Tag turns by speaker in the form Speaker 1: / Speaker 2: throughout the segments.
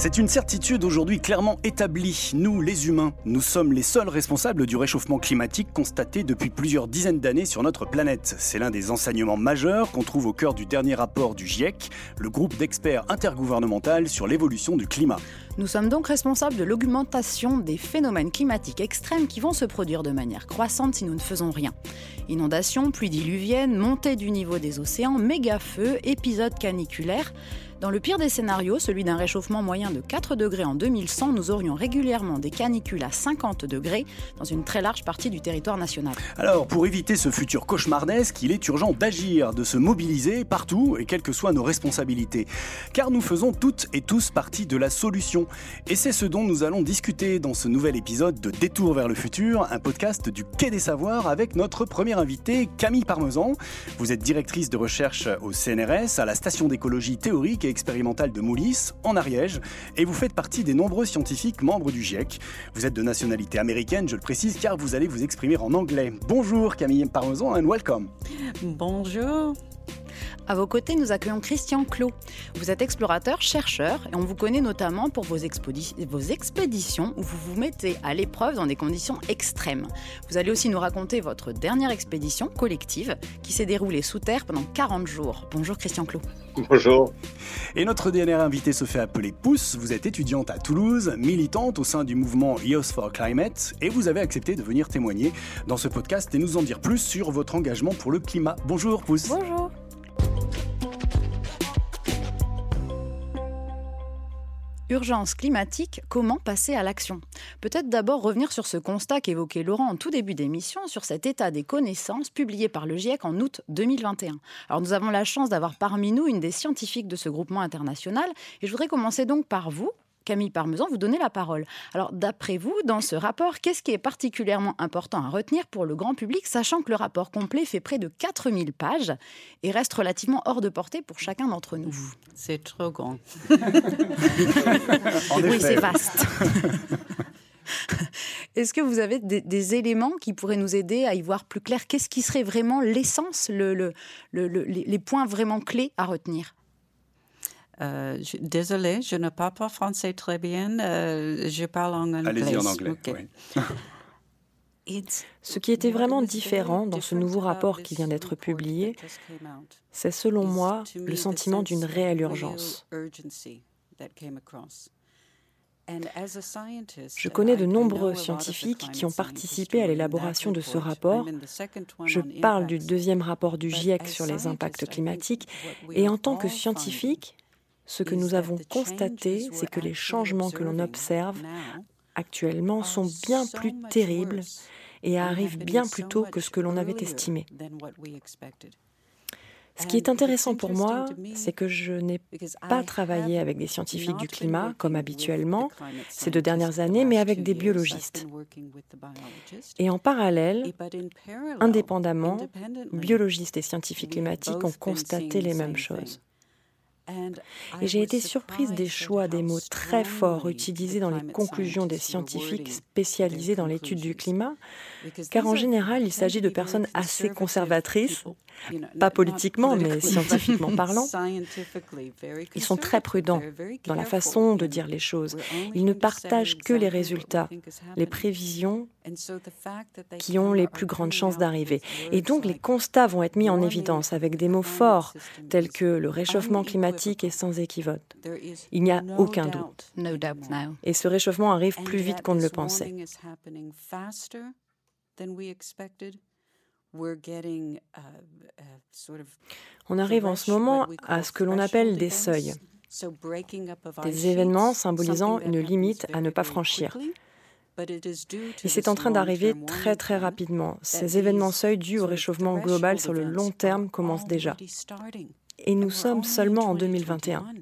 Speaker 1: C'est une certitude aujourd'hui clairement établie. Nous, les humains, nous sommes les seuls responsables du réchauffement climatique constaté depuis plusieurs dizaines d'années sur notre planète. C'est l'un des enseignements majeurs qu'on trouve au cœur du dernier rapport du GIEC, le groupe d'experts intergouvernemental sur l'évolution du climat.
Speaker 2: Nous sommes donc responsables de l'augmentation des phénomènes climatiques extrêmes qui vont se produire de manière croissante si nous ne faisons rien. Inondations, pluies diluviennes, montée du niveau des océans, méga-feux, épisodes caniculaires. Dans le pire des scénarios, celui d'un réchauffement moyen de 4 degrés en 2100, nous aurions régulièrement des canicules à 50 degrés dans une très large partie du territoire national.
Speaker 1: Alors, pour éviter ce futur cauchemardesque, il est urgent d'agir, de se mobiliser partout et quelles que soient nos responsabilités. Car nous faisons toutes et tous partie de la solution. Et c'est ce dont nous allons discuter dans ce nouvel épisode de Détour vers le futur, un podcast du Quai des Savoirs avec notre première invitée, Camille Parmesan. Vous êtes directrice de recherche au CNRS, à la station d'écologie théorique expérimentale de Moulis, en Ariège, et vous faites partie des nombreux scientifiques membres du GIEC. Vous êtes de nationalité américaine, je le précise, car vous allez vous exprimer en anglais. Bonjour Camille Parmesan and welcome.
Speaker 3: Bonjour.
Speaker 2: À vos côtés, nous accueillons Christian Clot. Vous êtes explorateur, chercheur et on vous connaît notamment pour vos, vos expéditions où vous vous mettez à l'épreuve dans des conditions extrêmes. Vous allez aussi nous raconter votre dernière expédition collective qui s'est déroulée sous terre pendant 40 jours. Bonjour Christian Clot.
Speaker 4: Bonjour.
Speaker 1: Et notre dernière invité se fait appeler Pousse. Vous êtes étudiante à Toulouse, militante au sein du mouvement Youth for Climate et vous avez accepté de venir témoigner dans ce podcast et nous en dire plus sur votre engagement pour le climat. Bonjour Pousse.
Speaker 2: Bonjour. Urgence climatique, comment passer à l'action? Peut-être d'abord revenir sur ce constat qu'évoquait Laurent en tout début d'émission sur cet état des connaissances publié par le GIEC en août 2021. Alors nous avons la chance d'avoir parmi nous une des scientifiques de ce groupement international et je voudrais commencer donc par vous, Camille Parmesan, vous donnez la parole. Alors, d'après vous, dans ce rapport, qu'est-ce qui est particulièrement important à retenir pour le grand public, sachant que le rapport complet fait près de 4000 pages et reste relativement hors de portée pour chacun d'entre nous?
Speaker 3: C'est trop grand.
Speaker 2: oui, c'est vaste. Est-ce que vous avez des, éléments qui pourraient nous aider à y voir plus clair? Qu'est-ce qui serait vraiment l'essence, le, les points vraiment clés à retenir?
Speaker 3: Euh, désolée, je ne parle pas français très bien. Euh, je parle en anglais.
Speaker 1: Allez-y en anglais.
Speaker 5: Ce qui était vraiment différent dans ce nouveau rapport qui vient d'être publié, c'est selon moi le sentiment d'une réelle urgence. Je connais de nombreux scientifiques qui ont participé à l'élaboration de ce rapport. Je parle du deuxième rapport du GIEC sur les impacts climatiques et en tant que scientifique, ce que nous avons constaté, c'est que les changements que l'on observe actuellement sont bien plus terribles et arrivent bien plus tôt que ce que l'on avait estimé. Ce qui est intéressant pour moi, c'est que je n'ai pas travaillé avec des scientifiques du climat, comme habituellement, ces deux dernières années, mais avec des biologistes. Et en parallèle, indépendamment, biologistes et scientifiques climatiques ont constaté les mêmes choses. Et j'ai été surprise des choix des mots très forts utilisés dans les conclusions des scientifiques spécialisés dans l'étude du climat, car en général, il s'agit de personnes assez conservatrices, pas politiquement, mais scientifiquement parlant. Ils sont très prudents dans la façon de dire les choses. Ils ne partagent que les résultats, les prévisions qui ont les plus grandes chances d'arriver. Et donc les constats vont être mis en évidence avec des mots forts tels que le réchauffement climatique est sans équivoque. Il n'y a aucun doute. Et ce réchauffement arrive plus vite qu'on ne le pensait. On arrive en ce moment à ce que l'on appelle des seuils, des événements symbolisant une limite à ne pas franchir. Et c'est en train d'arriver très très rapidement. Ces événements seuils dus au réchauffement global sur le long terme commencent déjà. Et nous sommes seulement en 2021.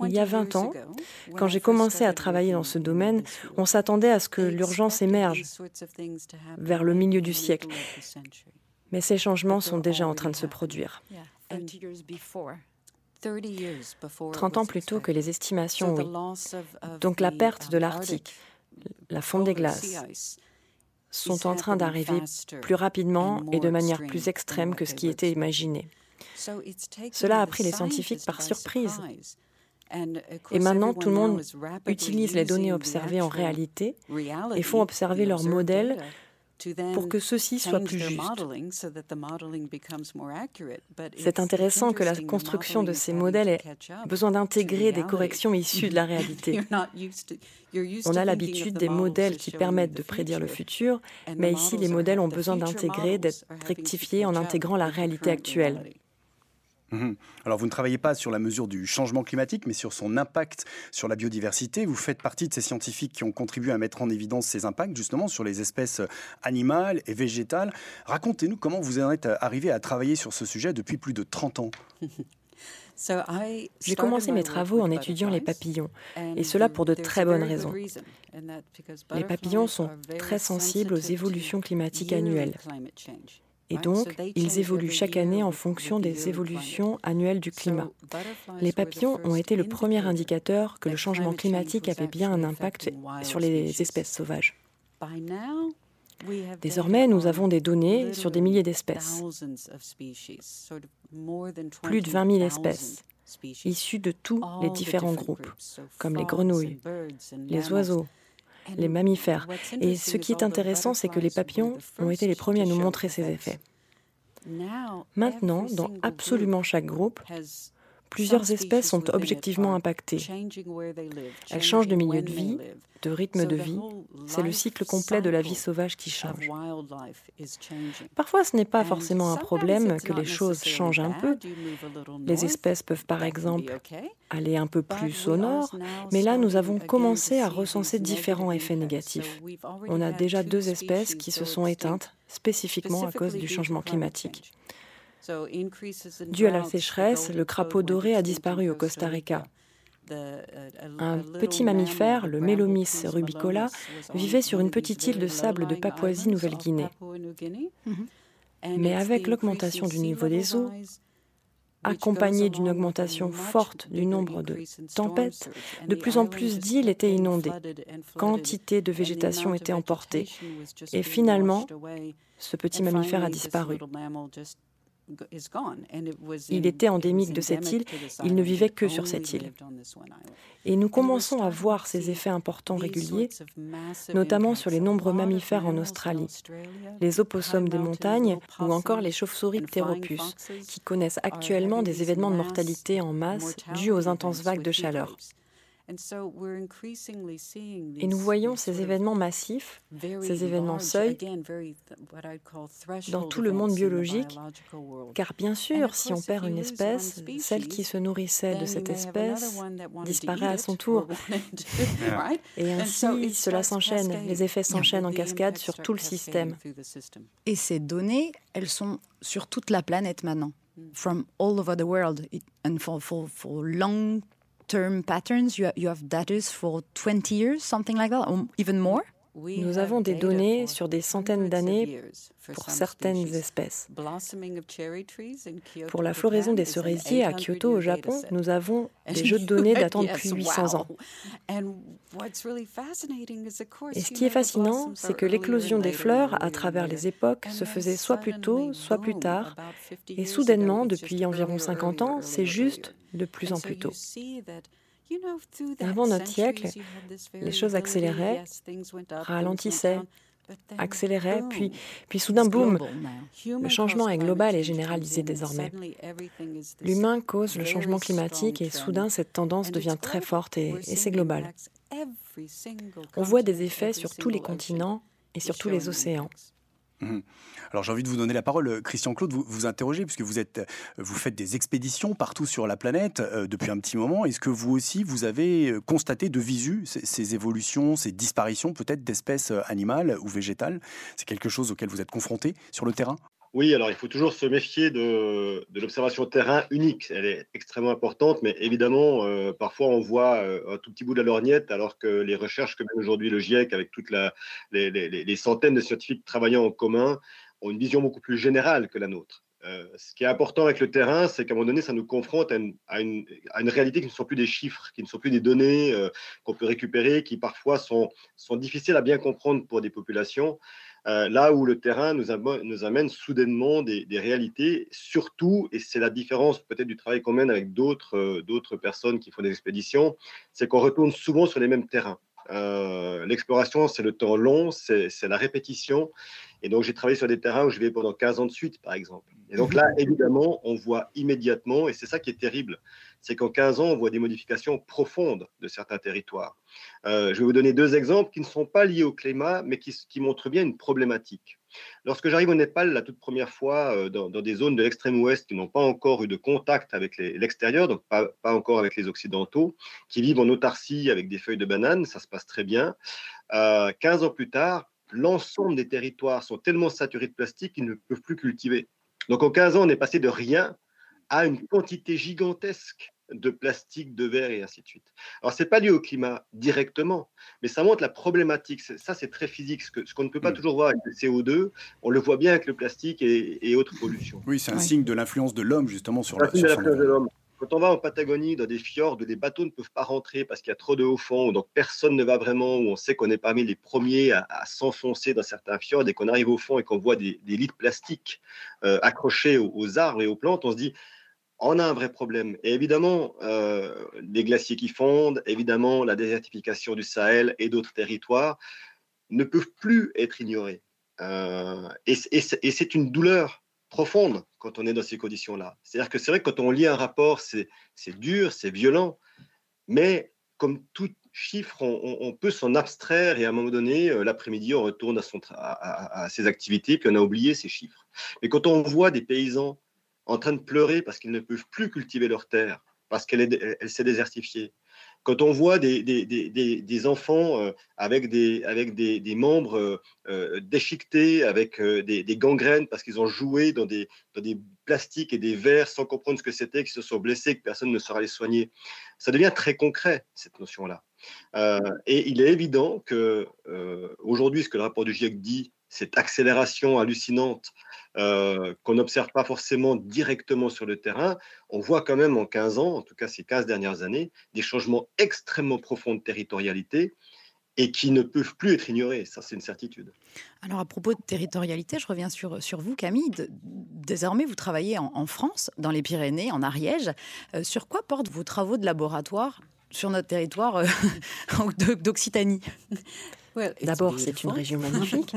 Speaker 5: Il y a 20 ans, quand j'ai commencé à travailler dans ce domaine, on s'attendait à ce que l'urgence émerge vers le milieu du siècle. Mais ces changements sont déjà en train de se produire. 30 ans plus tôt que les estimations, oui. Donc la perte de l'Arctique, la fonte des glaces, sont en train d'arriver plus rapidement et de manière plus extrême que ce qui était imaginé. Cela a pris les scientifiques par surprise. Et maintenant, tout le monde utilise les données observées en réalité et font observer leurs modèles pour que ceci soit plus juste. C'est intéressant que la construction de ces modèles ait besoin d'intégrer des corrections issues de la réalité. On a l'habitude des modèles qui permettent de prédire le futur, mais ici les modèles ont besoin d'intégrer, d'être rectifiés en intégrant la réalité actuelle.
Speaker 1: Mhm. Alors vous ne travaillez pas sur la mesure du changement climatique, mais sur son impact sur la biodiversité. Vous faites partie de ces scientifiques qui ont contribué à mettre en évidence ces impacts justement sur les espèces animales et végétales. Racontez-nous comment vous en êtes arrivé à travailler sur ce sujet depuis plus de 30 ans.
Speaker 5: J'ai commencé mes travaux en étudiant les papillons, et cela pour de très bonnes raisons. Les papillons sont très sensibles aux évolutions climatiques annuelles. Et donc, ils évoluent chaque année en fonction des évolutions annuelles du climat. Les papillons ont été le premier indicateur que le changement climatique avait bien un impact sur les espèces sauvages. Désormais, nous avons des données sur des milliers d'espèces, plus de 20 000 espèces, issues de tous les différents groupes, comme les grenouilles, les oiseaux, les mammifères. Et ce qui est intéressant, c'est que les papillons ont été les premiers à nous montrer ces effets. Maintenant, dans absolument chaque groupe, plusieurs espèces sont objectivement impactées. Elles changent de milieu de vie, de rythme de vie. C'est le cycle complet de la vie sauvage qui change. Parfois, ce n'est pas forcément un problème que les choses changent un peu. Les espèces peuvent par exemple aller un peu plus au nord, mais là, nous avons commencé à recenser différents effets négatifs. On a déjà deux espèces qui se sont éteintes spécifiquement à cause du changement climatique. Dû à la sécheresse, le crapaud doré a disparu au Costa Rica. Un petit mammifère, le Melomys rubicola, vivait sur une petite île de sable de Papouasie-Nouvelle-Guinée. Mais avec l'augmentation du niveau des eaux, accompagnée d'une augmentation forte du nombre de tempêtes, de plus en plus d'îles étaient inondées, quantité de végétation était emportée, et finalement, ce petit mammifère a disparu. Il était endémique de cette île, il ne vivait que sur cette île. Et nous commençons à voir ces effets importants réguliers, notamment sur les nombreux mammifères en Australie, les opossums des montagnes ou encore les chauves-souris pteropus, qui connaissent actuellement des événements de mortalité en masse dus aux intenses vagues de chaleur. Et nous voyons ces événements massifs, ces événements seuils, dans tout le monde biologique, car bien sûr, si on perd une espèce, celle qui se nourrissait de cette espèce disparaît à son tour. Et ainsi, cela s'enchaîne, les effets s'enchaînent en cascade sur tout le système.
Speaker 2: Et ces données, elles sont sur toute la planète maintenant, mm. from all over the world, and for, for, for long term patterns, you, you have data for 20 years, something like that, or even more?
Speaker 5: Nous avons des données sur des centaines d'années pour certaines espèces. Pour la floraison des cerisiers à Kyoto au Japon, nous avons des jeux de données datant depuis 800 ans. Et ce qui est fascinant, c'est que l'éclosion des fleurs à travers les époques se faisait soit plus tôt, soit plus tard. Et soudainement, depuis environ 50 ans, c'est juste de plus en plus tôt. Avant notre siècle, les choses accéléraient, ralentissaient, accéléraient, puis, puis soudain, boum, le changement est global et généralisé désormais. L'humain cause le changement climatique et soudain, cette tendance devient très forte et, et c'est global. On voit des effets sur tous les continents et sur tous les océans.
Speaker 1: Mhm. Alors j'ai envie de vous donner la parole, euh, Christian Claude, vous vous interrogez puisque vous êtes, euh, vous faites des expéditions partout sur la planète euh, depuis un petit moment. Est-ce que vous aussi vous avez constaté de visu ces, évolutions, ces disparitions peut-être d'espèces animales ou végétales? C'est quelque chose auquel vous êtes confronté sur le terrain?
Speaker 4: Oui, alors il faut toujours se méfier de, l'observation terrain unique. Elle est extrêmement importante, mais évidemment, parfois on voit un tout petit bout de la lorgnette, alors que les recherches que mène aujourd'hui le GIEC, avec toutes les, centaines de scientifiques travaillant en commun, ont une vision beaucoup plus générale que la nôtre. Euh, ce qui est important avec le terrain, c'est qu'à un moment donné, ça nous confronte à une, à, une, réalité qui ne sont plus des chiffres, qui ne sont plus des données euh, qu'on peut récupérer, qui parfois sont, sont difficiles à bien comprendre pour des populations. Euh, là où le terrain nous, amène soudainement des, réalités, surtout, et c'est la différence peut-être du travail qu'on mène avec d'autres euh, personnes qui font des expéditions, c'est qu'on retourne souvent sur les mêmes terrains. Euh, l'exploration, c'est le temps long, c'est la répétition. Et donc, j'ai travaillé sur des terrains où je vais pendant 15 ans de suite, par exemple. Et donc là, évidemment, on voit immédiatement, et c'est ça qui est terrible, c'est qu'en 15 ans, on voit des modifications profondes de certains territoires. Euh, je vais vous donner deux exemples qui ne sont pas liés au climat, mais qui, montrent bien une problématique. Lorsque j'arrive au Népal la toute première fois euh, dans, des zones de l'extrême ouest qui n'ont pas encore eu de contact avec l'extérieur, donc pas, encore avec les occidentaux, qui vivent en autarcie avec des feuilles de banane, ça se passe très bien. 15 euh, ans plus tard, l'ensemble des territoires sont tellement saturés de plastique qu'ils ne peuvent plus cultiver. Donc en 15 ans, on est passé de rien à une quantité gigantesque de plastique, de verre et ainsi de suite. Alors, ce n'est pas lié au climat directement, mais ça montre la problématique. Ça, c'est très physique. Ce qu'on ne peut pas mm. toujours voir avec le CO2, on le voit bien avec le plastique et, autres pollutions.
Speaker 1: Oui, c'est un signe de l'influence de l'homme, justement, sur, la, sur
Speaker 4: de l'homme. Quand on va en Patagonie, dans des fjords où les bateaux ne peuvent pas rentrer parce qu'il y a trop de haut fond, donc personne ne va vraiment, où on sait qu'on est parmi les premiers à, s'enfoncer dans certains fjords, et qu'on arrive au fond et qu'on voit des, des lits de plastique euh, accrochés aux, arbres et aux plantes, on se dit, on a un vrai problème. Et évidemment, euh, les glaciers qui fondent, évidemment, la désertification du Sahel et d'autres territoires ne peuvent plus être ignorés. Euh, et c'est une douleur profonde quand on est dans ces conditions-là. C'est-à-dire que c'est vrai que quand on lit un rapport, c'est dur, c'est violent, mais comme tout chiffre, on, peut s'en abstraire et à un moment donné, euh, l'après-midi, on retourne à, son à, ses activités, puis on a oublié ces chiffres. Mais quand on voit des paysans en train de pleurer parce qu'ils ne peuvent plus cultiver leur terre, parce qu'elle s'est désertifiée, quand on voit des, des, des, enfants euh, avec des, avec des, membres euh, euh, déchiquetés, avec des, gangrènes parce qu'ils ont joué dans des, dans des plastiques et des verres sans comprendre ce que c'était, qu'ils se sont blessés, que personne ne saura les soigner, ça devient très concret, cette notion-là. et il est évident que aujourd'hui, ce que le rapport du GIEC dit, cette accélération hallucinante euh, qu'on n'observe pas forcément directement sur le terrain, on voit quand même en 15 ans, en tout cas ces 15 dernières années, des changements extrêmement profonds de territorialité et qui ne peuvent plus être ignorés. Ça, c'est une certitude.
Speaker 2: Alors, à propos de territorialité, je reviens sur, sur vous, Camille. désormais, vous travaillez en, France, dans les Pyrénées, en Ariège. Euh, sur quoi portent vos travaux de laboratoire sur notre territoire euh, d'Occitanie?
Speaker 5: D'abord, c'est une région magnifique.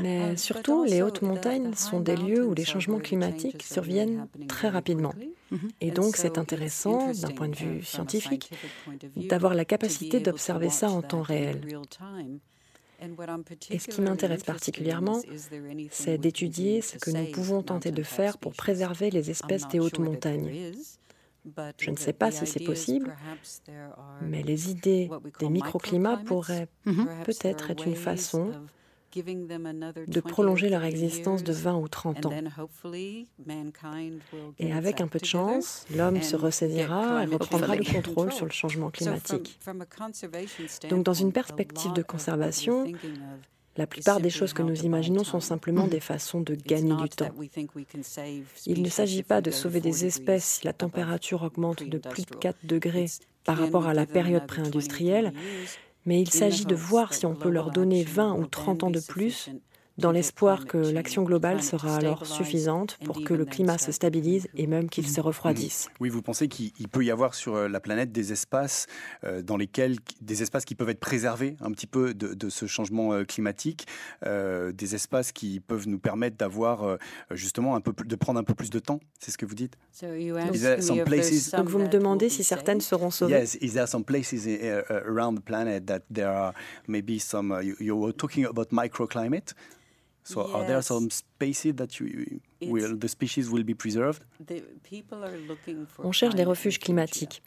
Speaker 5: Mais surtout, les hautes montagnes sont des lieux où les changements climatiques surviennent très rapidement. Mm-hmm. Et donc, c'est intéressant, d'un point de vue scientifique, d'avoir la capacité d'observer ça en temps réel. Et ce qui m'intéresse particulièrement, c'est d'étudier ce que nous pouvons tenter de faire pour préserver les espèces des hautes montagnes. Je ne sais pas si c'est possible, mais les idées des microclimats pourraient mm-hmm. peut-être être une façon de prolonger leur existence de 20 ou 30 ans. Et avec un peu de chance, l'homme se ressaisira et reprendra le contrôle sur le changement climatique. Donc dans une perspective de conservation, la plupart des choses que nous imaginons sont simplement des façons de gagner du temps. Il ne s'agit pas de sauver des espèces. Si la température augmente de plus de 4 degrés par rapport à la période pré-industrielle, mais il s'agit de voir si on peut leur donner 20 ou 30 ans de plus dans l'espoir que l'action globale sera alors suffisante pour que le climat se stabilise et même qu'il se refroidisse.
Speaker 1: Oui, vous pensez qu'il peut y avoir sur euh, la planète des espaces euh, dans lesquels des espaces qui peuvent être préservés un petit peu de, ce changement euh, climatique, des espaces qui peuvent nous permettre d'avoir justement un peu de prendre un peu plus de temps. C'est ce que vous dites?
Speaker 5: Donc vous me demandez si certaines seront sauvées.
Speaker 1: Yes, is there some places uh, around the planet that there are maybe some uh, you, you were talking about microclimate? So yes. are there some spaces that you, will, the species will be preserved?
Speaker 5: On cherche des refuges climatiques.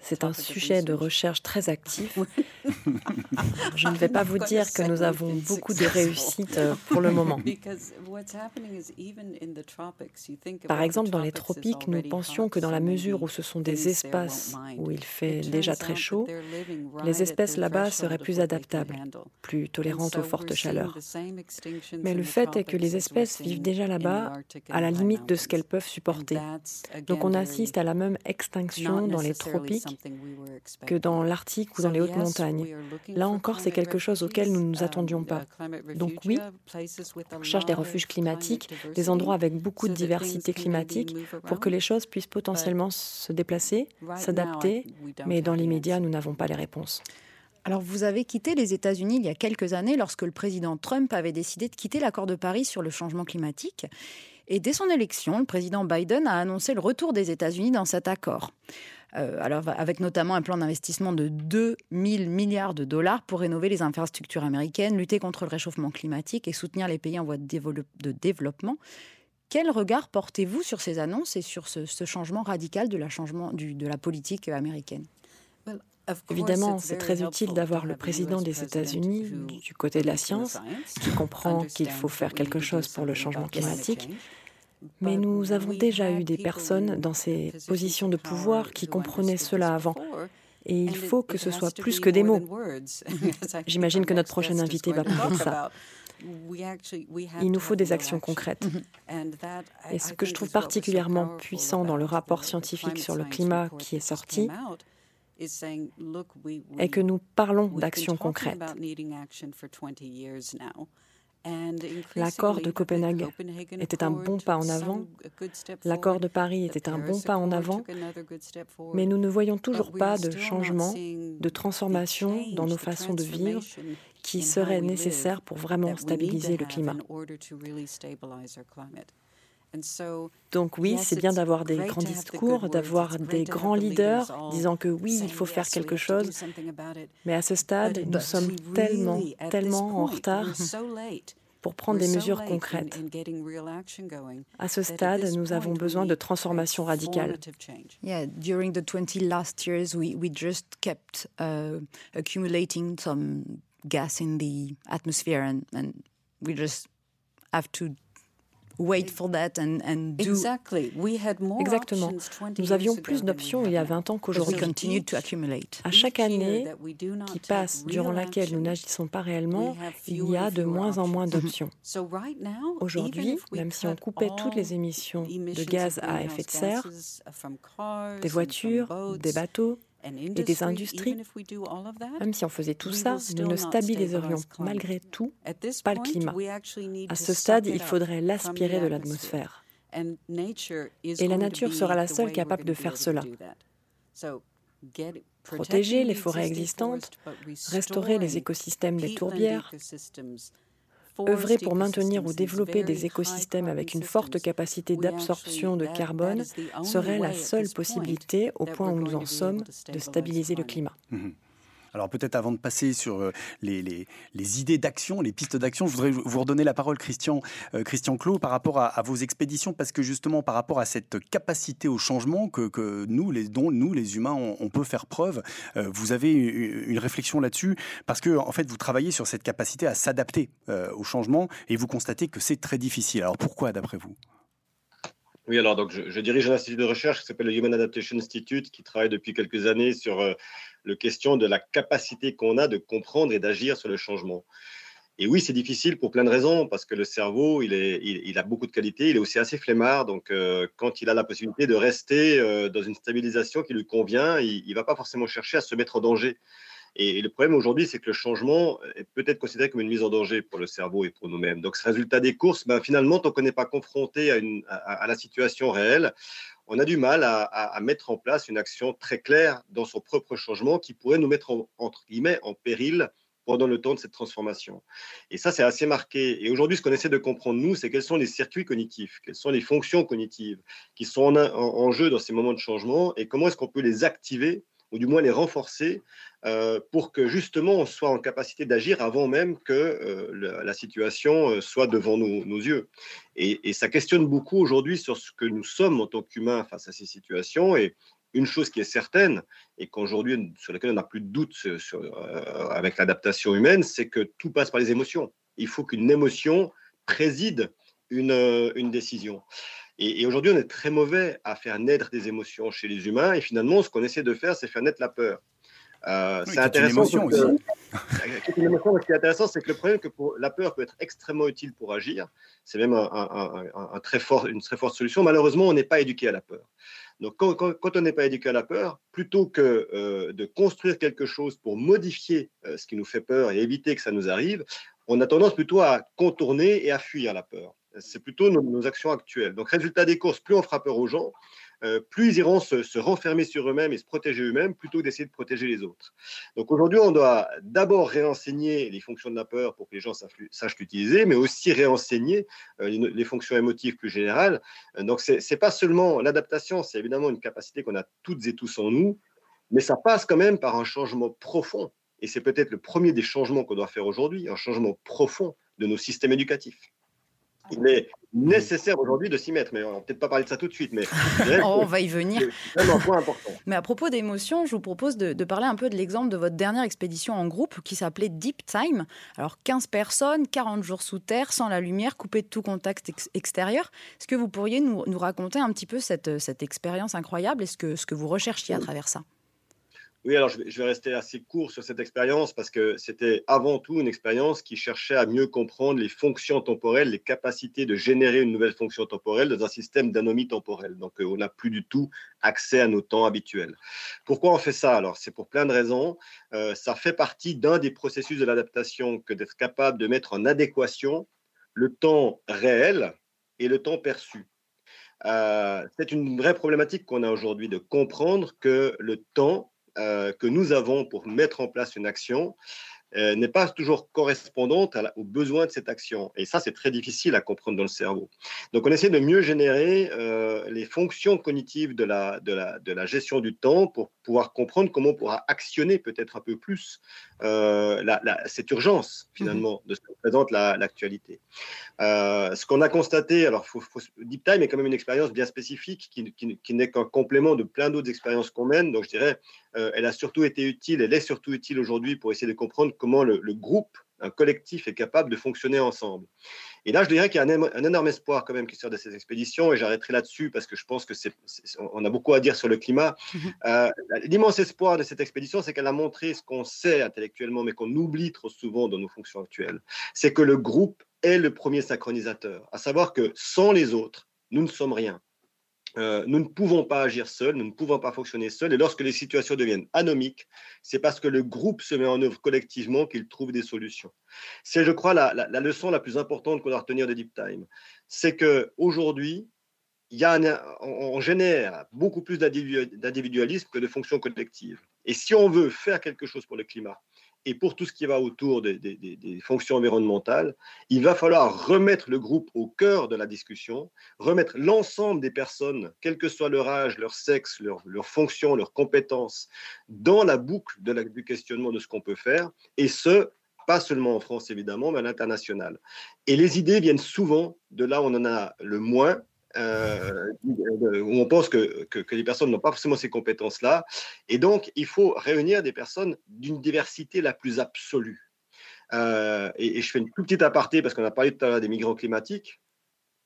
Speaker 5: C'est un sujet de recherche très actif. Je ne vais pas vous dire que nous avons beaucoup de réussites euh, pour le moment. Par exemple, dans les tropiques, nous pensions que dans la mesure où ce sont des espaces où il fait déjà très chaud, les espèces là-bas seraient plus adaptables, plus tolérantes aux fortes chaleurs. Mais le fait fait est que les espèces vivent déjà là-bas à la limite de ce qu'elles peuvent supporter. Donc on assiste à la même extinction dans les tropiques que dans l'Arctique ou dans les hautes montagnes. Là encore, c'est quelque chose auquel nous ne nous attendions pas. Donc oui, on cherche des refuges climatiques, des endroits avec beaucoup de diversité climatique pour que les choses puissent potentiellement se déplacer, s'adapter, mais dans l'immédiat, nous n'avons pas les réponses.
Speaker 2: Alors vous avez quitté les États-Unis il y a quelques années lorsque le président Trump avait décidé de quitter l'accord de Paris sur le changement climatique. Et dès son élection, le président Biden a annoncé le retour des États-Unis dans cet accord. Euh, alors, avec notamment un plan d'investissement de 2 000 milliards de dollars pour rénover les infrastructures américaines, lutter contre le réchauffement climatique et soutenir les pays en voie de, développement. Quel regard portez-vous sur ces annonces et sur ce, changement radical de la, changement de la politique américaine?
Speaker 5: Évidemment, c'est très utile d'avoir le président des États-Unis du côté de la science, qui comprend qu'il faut faire quelque chose pour le changement climatique. Mais nous avons déjà eu des personnes dans ces positions de pouvoir qui comprenaient cela avant. Et il faut que ce soit plus que des mots. J'imagine que notre prochain invité va parler de ça. Il nous faut des actions concrètes. Et ce que je trouve particulièrement puissant dans le rapport scientifique sur le climat qui est sorti, est que nous parlons d'actions concrètes. L'accord de Copenhague était un bon pas en avant, l'accord de Paris était un bon pas en avant, mais nous ne voyons toujours pas de changement, de transformation dans nos façons de vivre qui seraient nécessaires pour vraiment stabiliser le climat. Donc oui, c'est bien d'avoir des grands discours, d'avoir des grands leaders disant que oui, il faut faire quelque chose, mais à ce stade, nous sommes tellement, tellement en retard pour prendre des mesures concrètes. À ce stade, nous avons besoin de transformations radicales.
Speaker 2: Yeah, during the 20 last years, we, we just kept uh, accumulating some gas in the atmosphere and, and we just have to
Speaker 5: Exactement. Nous avions plus d'options il y a 20 ans qu'aujourd'hui. À chaque année qui passe durant laquelle nous n'agissons pas réellement, il y a de moins en moins d'options. Aujourd'hui, même si on coupait toutes les émissions de gaz à effet de serre, des voitures, des bateaux, et des industries, même si on faisait tout ça, nous ne stabiliserions malgré tout pas le climat. À ce stade, il faudrait l'aspirer de l'atmosphère. Et la nature sera la seule capable de faire cela. Protéger les forêts existantes, restaurer les écosystèmes des tourbières, œuvrer pour maintenir ou développer des écosystèmes avec une forte capacité d'absorption de carbone serait la seule possibilité, au point où nous en sommes, de stabiliser le climat. Mhm.
Speaker 1: Alors peut-être avant de passer sur euh, les, idées d'action, les pistes d'action, je voudrais vous redonner la parole, Christian, euh, par rapport à, vos expéditions, parce que justement par rapport à cette capacité au changement que, nous, dont nous, les humains, on, peut faire preuve, euh, vous avez une, réflexion là-dessus, parce que en fait, vous travaillez sur cette capacité à s'adapter au changement, et vous constatez que c'est très difficile. Alors pourquoi, d'après vous?
Speaker 4: Oui, alors donc je, dirige un institut de recherche qui s'appelle le Human Adaptation Institute, qui travaille depuis quelques années sur le question de la capacité qu'on a de comprendre et d'agir sur le changement. Et oui, c'est difficile pour plein de raisons, parce que le cerveau, il, est, il, a beaucoup de qualités, il est aussi assez flemmard. Donc, euh, quand il a la possibilité de rester euh, dans une stabilisation qui lui convient, il ne va pas forcément chercher à se mettre en danger. Et, le problème aujourd'hui, c'est que le changement est peut-être considéré comme une mise en danger pour le cerveau et pour nous-mêmes. Donc, ce résultat des courses, ben, finalement, tant qu'on n'est pas confronté à, une, à, la situation réelle, on a du mal à, mettre en place une action très claire dans son propre changement qui pourrait nous mettre entre guillemets en péril pendant le temps de cette transformation. Et ça, c'est assez marqué. Et aujourd'hui, ce qu'on essaie de comprendre, nous, c'est quels sont les circuits cognitifs, quelles sont les fonctions cognitives qui sont en jeu dans ces moments de changement et comment est-ce qu'on peut les activer ou du moins les renforcer euh, pour que justement on soit en capacité d'agir avant même que euh, la, situation euh, soit devant nos, yeux. Et, ça questionne beaucoup aujourd'hui sur ce que nous sommes en tant qu'humains face à ces situations. Et une chose qui est certaine, et qu'aujourd'hui sur laquelle on n'a plus de doute avec l'adaptation humaine, c'est que tout passe par les émotions. Il faut qu'une émotion préside une, une décision. Et, aujourd'hui, on est très mauvais à faire naître des émotions chez les humains. Et finalement, ce qu'on essaie de faire, c'est faire naître la peur.
Speaker 1: Euh, c'est intéressant. Une émotion aussi.
Speaker 4: ce qui est intéressant, c'est que le problème, que pour, la peur peut être extrêmement utile pour agir. C'est même un, très fort, une très forte solution. Malheureusement, on n'est pas éduqué à la peur. Donc, quand, on n'est pas éduqué à la peur, plutôt que euh, de construire quelque chose pour modifier euh, ce qui nous fait peur et éviter que ça nous arrive, on a tendance plutôt à contourner et à fuir la peur. C'est plutôt nos, actions actuelles. Donc, résultat des courses, plus on fera peur aux gens, euh, plus ils iront se, renfermer sur eux-mêmes et se protéger eux-mêmes plutôt que d'essayer de protéger les autres. Donc aujourd'hui, on doit d'abord réenseigner les fonctions de la peur pour que les gens sachent l'utiliser, mais aussi réenseigner euh, les, fonctions émotives plus générales. Donc ce n'est pas seulement l'adaptation, c'est évidemment une capacité qu'on a toutes et tous en nous, mais ça passe quand même par un changement profond. Et c'est peut-être le premier des changements qu'on doit faire aujourd'hui, un changement profond de nos systèmes éducatifs. Il est nécessaire aujourd'hui de s'y mettre, mais on va peut-être pas parler de ça tout de suite, mais
Speaker 2: on va y venir.
Speaker 4: C'est un point important.
Speaker 2: Mais à propos d'émotions, je vous propose de, parler un peu de l'exemple de votre dernière expédition en groupe qui s'appelait Deep Time. Alors 15 personnes, 40 jours sous terre, sans la lumière, coupées de tout contact extérieur. Est-ce que vous pourriez nous, raconter un petit peu cette, cette expérience incroyable et ce que, ce que vous recherchiez à travers ça?
Speaker 4: Oui, alors je vais, rester assez court sur cette expérience parce que c'était avant tout une expérience qui cherchait à mieux comprendre les fonctions temporelles, les capacités de générer une nouvelle fonction temporelle dans un système d'anomie temporelle. Donc, euh, on n'a plus du tout accès à nos temps habituels. Pourquoi on fait ça? Alors, c'est pour plein de raisons. Euh, ça fait partie d'un des processus de l'adaptation que d'être capable de mettre en adéquation le temps réel et le temps perçu. Euh, c'est une vraie problématique qu'on a aujourd'hui de comprendre que le temps que nous avons pour mettre en place une action euh, n'est pas toujours correspondante aux besoins de cette action. Et ça, c'est très difficile à comprendre dans le cerveau. Donc, on essaie de mieux générer euh, les fonctions cognitives de la, de, la, de la gestion du temps pour pouvoir comprendre comment on pourra actionner peut-être un peu plus euh, la, cette urgence, finalement, mmh de ce que présente l'actualité. ce qu'on a constaté, alors, faut, Deep Time est quand même une expérience bien spécifique qui, qui, qui n'est qu'un complément de plein d'autres expériences qu'on mène. Donc, je dirais, elle a surtout été utile, elle est surtout utile aujourd'hui pour essayer de comprendre comment le, groupe, un collectif est capable de fonctionner ensemble. Et là, je dirais qu'il y a un, énorme espoir quand même qui sort de ces expéditions, et j'arrêterai là-dessus parce que je pense que c'est, on a beaucoup à dire sur le climat. Mhm. Euh, l'immense espoir de cette expédition, c'est qu'elle a montré ce qu'on sait intellectuellement, mais qu'on oublie trop souvent dans nos fonctions actuelles. C'est que le groupe est le premier synchronisateur, à savoir que sans les autres, nous ne sommes rien. Euh, nous ne pouvons pas agir seuls, nous ne pouvons pas fonctionner seuls. Et lorsque les situations deviennent anomiques, c'est parce que le groupe se met en œuvre collectivement qu'il trouve des solutions. C'est, je crois, la, leçon la plus importante qu'on doit retenir de Deep Time. C'est qu'aujourd'hui, il y a on, génère beaucoup plus d'individualisme que de fonctions collectives. Et si on veut faire quelque chose pour le climat, et pour tout ce qui va autour des, fonctions environnementales, il va falloir remettre le groupe au cœur de la discussion, remettre l'ensemble des personnes, quel que soit leur âge, leur sexe, leur, fonction, leurs compétences, dans la boucle de du questionnement de ce qu'on peut faire, et ce, pas seulement en France évidemment, mais à l'international. Et les idées viennent souvent de là où on en a le moins, euh, où on pense que, les personnes n'ont pas forcément ces compétences-là. Et donc, il faut réunir des personnes d'une diversité la plus absolue. Euh, et, je fais une toute petite aparté parce qu'on a parlé tout à l'heure des migrants climatiques,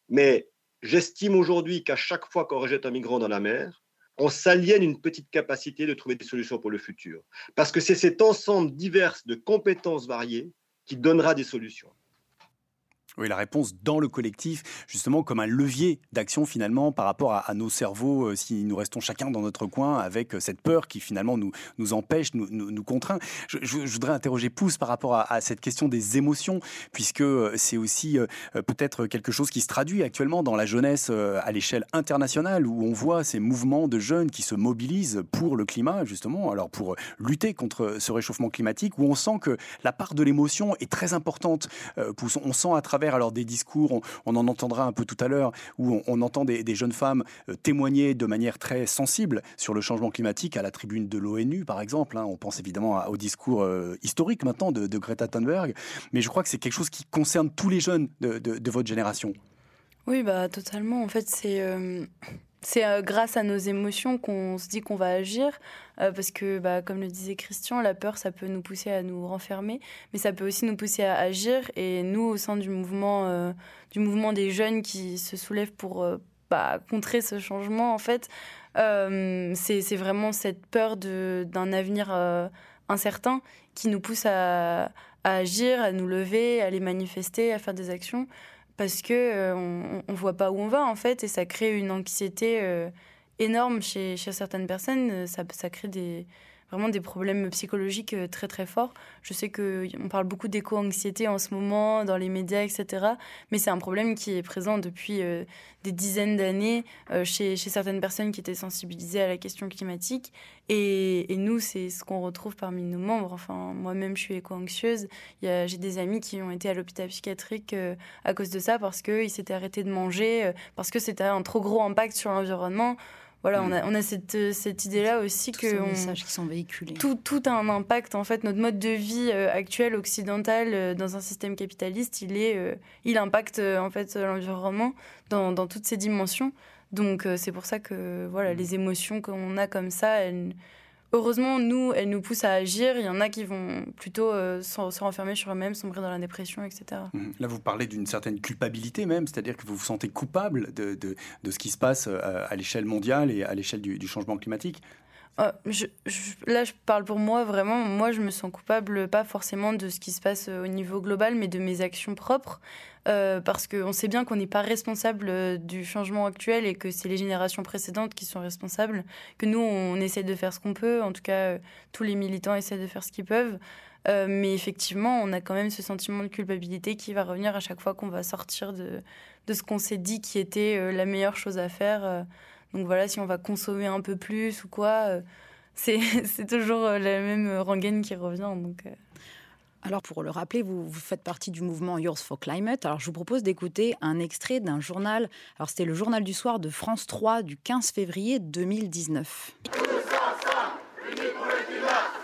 Speaker 4: mais j'estime aujourd'hui qu'à chaque fois qu'on rejette un migrant dans la mer, on s'aliène une petite capacité de trouver des solutions pour le futur. Parce que c'est cet ensemble divers de compétences variées qui donnera des solutions.
Speaker 1: Oui, la réponse dans le collectif, justement comme un levier d'action finalement par rapport à, nos cerveaux, euh, si nous restons chacun dans notre coin avec euh, cette peur qui finalement nous, nous empêche, nous, nous, contraint. Je, voudrais interroger Pouce par rapport à, cette question des émotions, puisque euh, c'est aussi peut-être quelque chose qui se traduit actuellement dans la jeunesse à l'échelle internationale, où on voit ces mouvements de jeunes qui se mobilisent pour le climat, justement, alors pour lutter contre ce réchauffement climatique, où on sent que la part de l'émotion est très importante. Pouce, on sent à travers alors des discours, on, en entendra un peu tout à l'heure, où on, entend des, jeunes femmes euh, témoigner de manière très sensible sur le changement climatique à la tribune de l'ONU, par exemple. Hein. On pense évidemment au discours euh, historique maintenant de, Greta Thunberg, mais je crois que c'est quelque chose qui concerne tous les jeunes de, votre génération.
Speaker 6: Oui, bah totalement. En fait, c'est euh, c'est euh, grâce à nos émotions qu'on se dit qu'on va agir, euh, parce que, bah, comme le disait Christian, la peur, ça peut nous pousser à nous renfermer, mais ça peut aussi nous pousser à agir. Et nous, au sein du mouvement, euh, du mouvement des jeunes qui se soulèvent pour bah, contrer ce changement, en fait, c'est vraiment cette peur d'un avenir incertain qui nous pousse à, à, agir, à nous lever, à aller manifester, à faire des actions parce que on, on, voit pas où on va en fait et ça crée une anxiété énorme chez, certaines personnes. Ça crée des vraiment des problèmes psychologiques euh, très très forts. Je sais qu'on parle beaucoup d'éco-anxiété en ce moment dans les médias, etc. Mais c'est un problème qui est présent depuis euh, des dizaines d'années euh, chez, chez, certaines personnes qui étaient sensibilisées à la question climatique. Et, nous, c'est ce qu'on retrouve parmi nos membres. Enfin, moi-même, je suis éco-anxieuse. J'ai des amis qui ont été à l'hôpital psychiatrique à cause de ça parce qu'ils s'étaient arrêtés de manger, parce que c'était un trop gros impact sur l'environnement voilà, on a, on a cette, euh, cette idée-là aussi
Speaker 2: Tous
Speaker 6: que.
Speaker 2: Ces messages qui sont véhiculés.
Speaker 6: Tout, tout, a un impact, en fait. Notre mode de vie euh, actuel, occidental, euh, dans un système capitaliste, il, est, il impacte, en fait, l'environnement dans, dans, toutes ses dimensions. Donc, c'est pour ça que, voilà, mm. les émotions qu'on a comme ça, elles heureusement, nous, elle nous pousse à agir. Il y en a qui vont plutôt euh, se, renfermer sur eux-mêmes, sombrer dans la dépression, etc.
Speaker 1: Mmh. Là, vous parlez d'une certaine culpabilité même, c'est-à-dire que vous vous sentez coupable de, de, ce qui se passe euh, à l'échelle mondiale et à l'échelle du, changement climatique
Speaker 6: euh, là, je parle pour moi vraiment. Moi, je me sens coupable, pas forcément de ce qui se passe au niveau global, mais de mes actions propres. Euh, parce qu'on sait bien qu'on n'est pas responsable euh, du changement actuel et que c'est les générations précédentes qui sont responsables, que nous, on essaie de faire ce qu'on peut, en tout cas, euh, tous les militants essaient de faire ce qu'ils peuvent. mais effectivement, on a quand même ce sentiment de culpabilité qui va revenir à chaque fois qu'on va sortir de, de ce qu'on s'est dit qui était la meilleure chose à faire. Donc voilà, si on va consommer un peu plus ou quoi, c'est toujours la même rengaine qui revient. Donc,
Speaker 2: alors pour le rappeler, vous, faites partie du mouvement Yours for Climate. Alors je vous propose d'écouter un extrait d'un journal. Alors c'était le journal du soir de France 3 du 15 février 2019.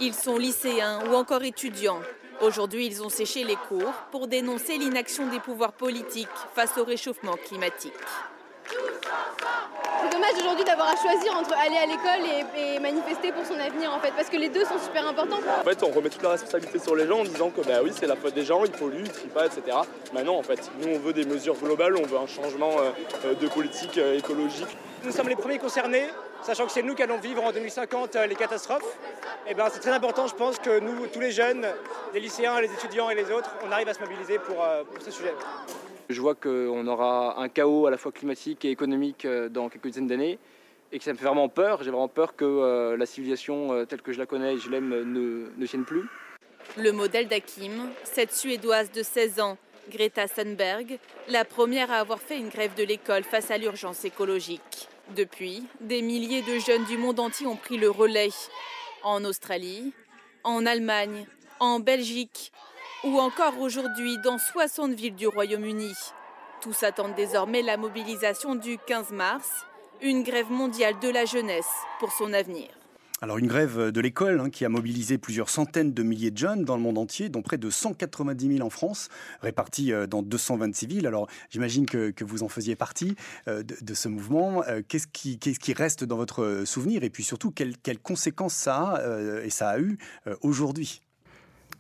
Speaker 7: Ils sont lycéens ou encore étudiants. Aujourd'hui, ils ont séché les cours pour dénoncer l'inaction des pouvoirs politiques face au réchauffement climatique.
Speaker 8: C'est dommage aujourd'hui d'avoir à choisir entre aller à l'école et, manifester pour son avenir en fait, parce que les deux sont super importants.
Speaker 9: En fait, on remet toute la responsabilité sur les gens en disant que bah oui, c'est la faute des gens, ils polluent, ils trient pas, etc. Mais non, en fait, nous on veut des mesures globales, on veut un changement euh, euh, de politique euh, écologique.
Speaker 10: Nous sommes les premiers concernés, sachant que c'est nous qui allons vivre en 2050 les catastrophes. Et eh ben, c'est très important, je pense, que nous, tous les jeunes, les lycéens, les étudiants et les autres, on arrive à se mobiliser pour, pour ce sujet.
Speaker 9: Je vois qu'on aura un chaos à la fois climatique et économique euh, dans quelques dizaines d'années et que ça me fait vraiment peur. J'ai vraiment peur que euh, la civilisation euh, telle que je la connais et je l'aime ne, ne tienne plus.
Speaker 7: Le modèle d'Akim, cette Suédoise de 16 ans, Greta Thunberg, la première à avoir fait une grève de l'école face à l'urgence écologique. Depuis, des milliers de jeunes du monde entier ont pris le relais. En Australie, en Allemagne, en Belgique, ou encore aujourd'hui dans 60 villes du Royaume-Uni. Tous attendent désormais la mobilisation du 15 mars, une grève mondiale de la jeunesse pour son avenir.
Speaker 1: Alors une grève de l'école hein, qui a mobilisé plusieurs centaines de milliers de jeunes dans le monde entier, dont près de 190 000 en France, répartis euh, dans 226 villes. Alors j'imagine que, vous en faisiez partie euh, de, ce mouvement. Euh, qu'est-ce qui, reste dans votre souvenir? Et puis surtout quelles, quelles conséquences ça a et ça a eu aujourd'hui?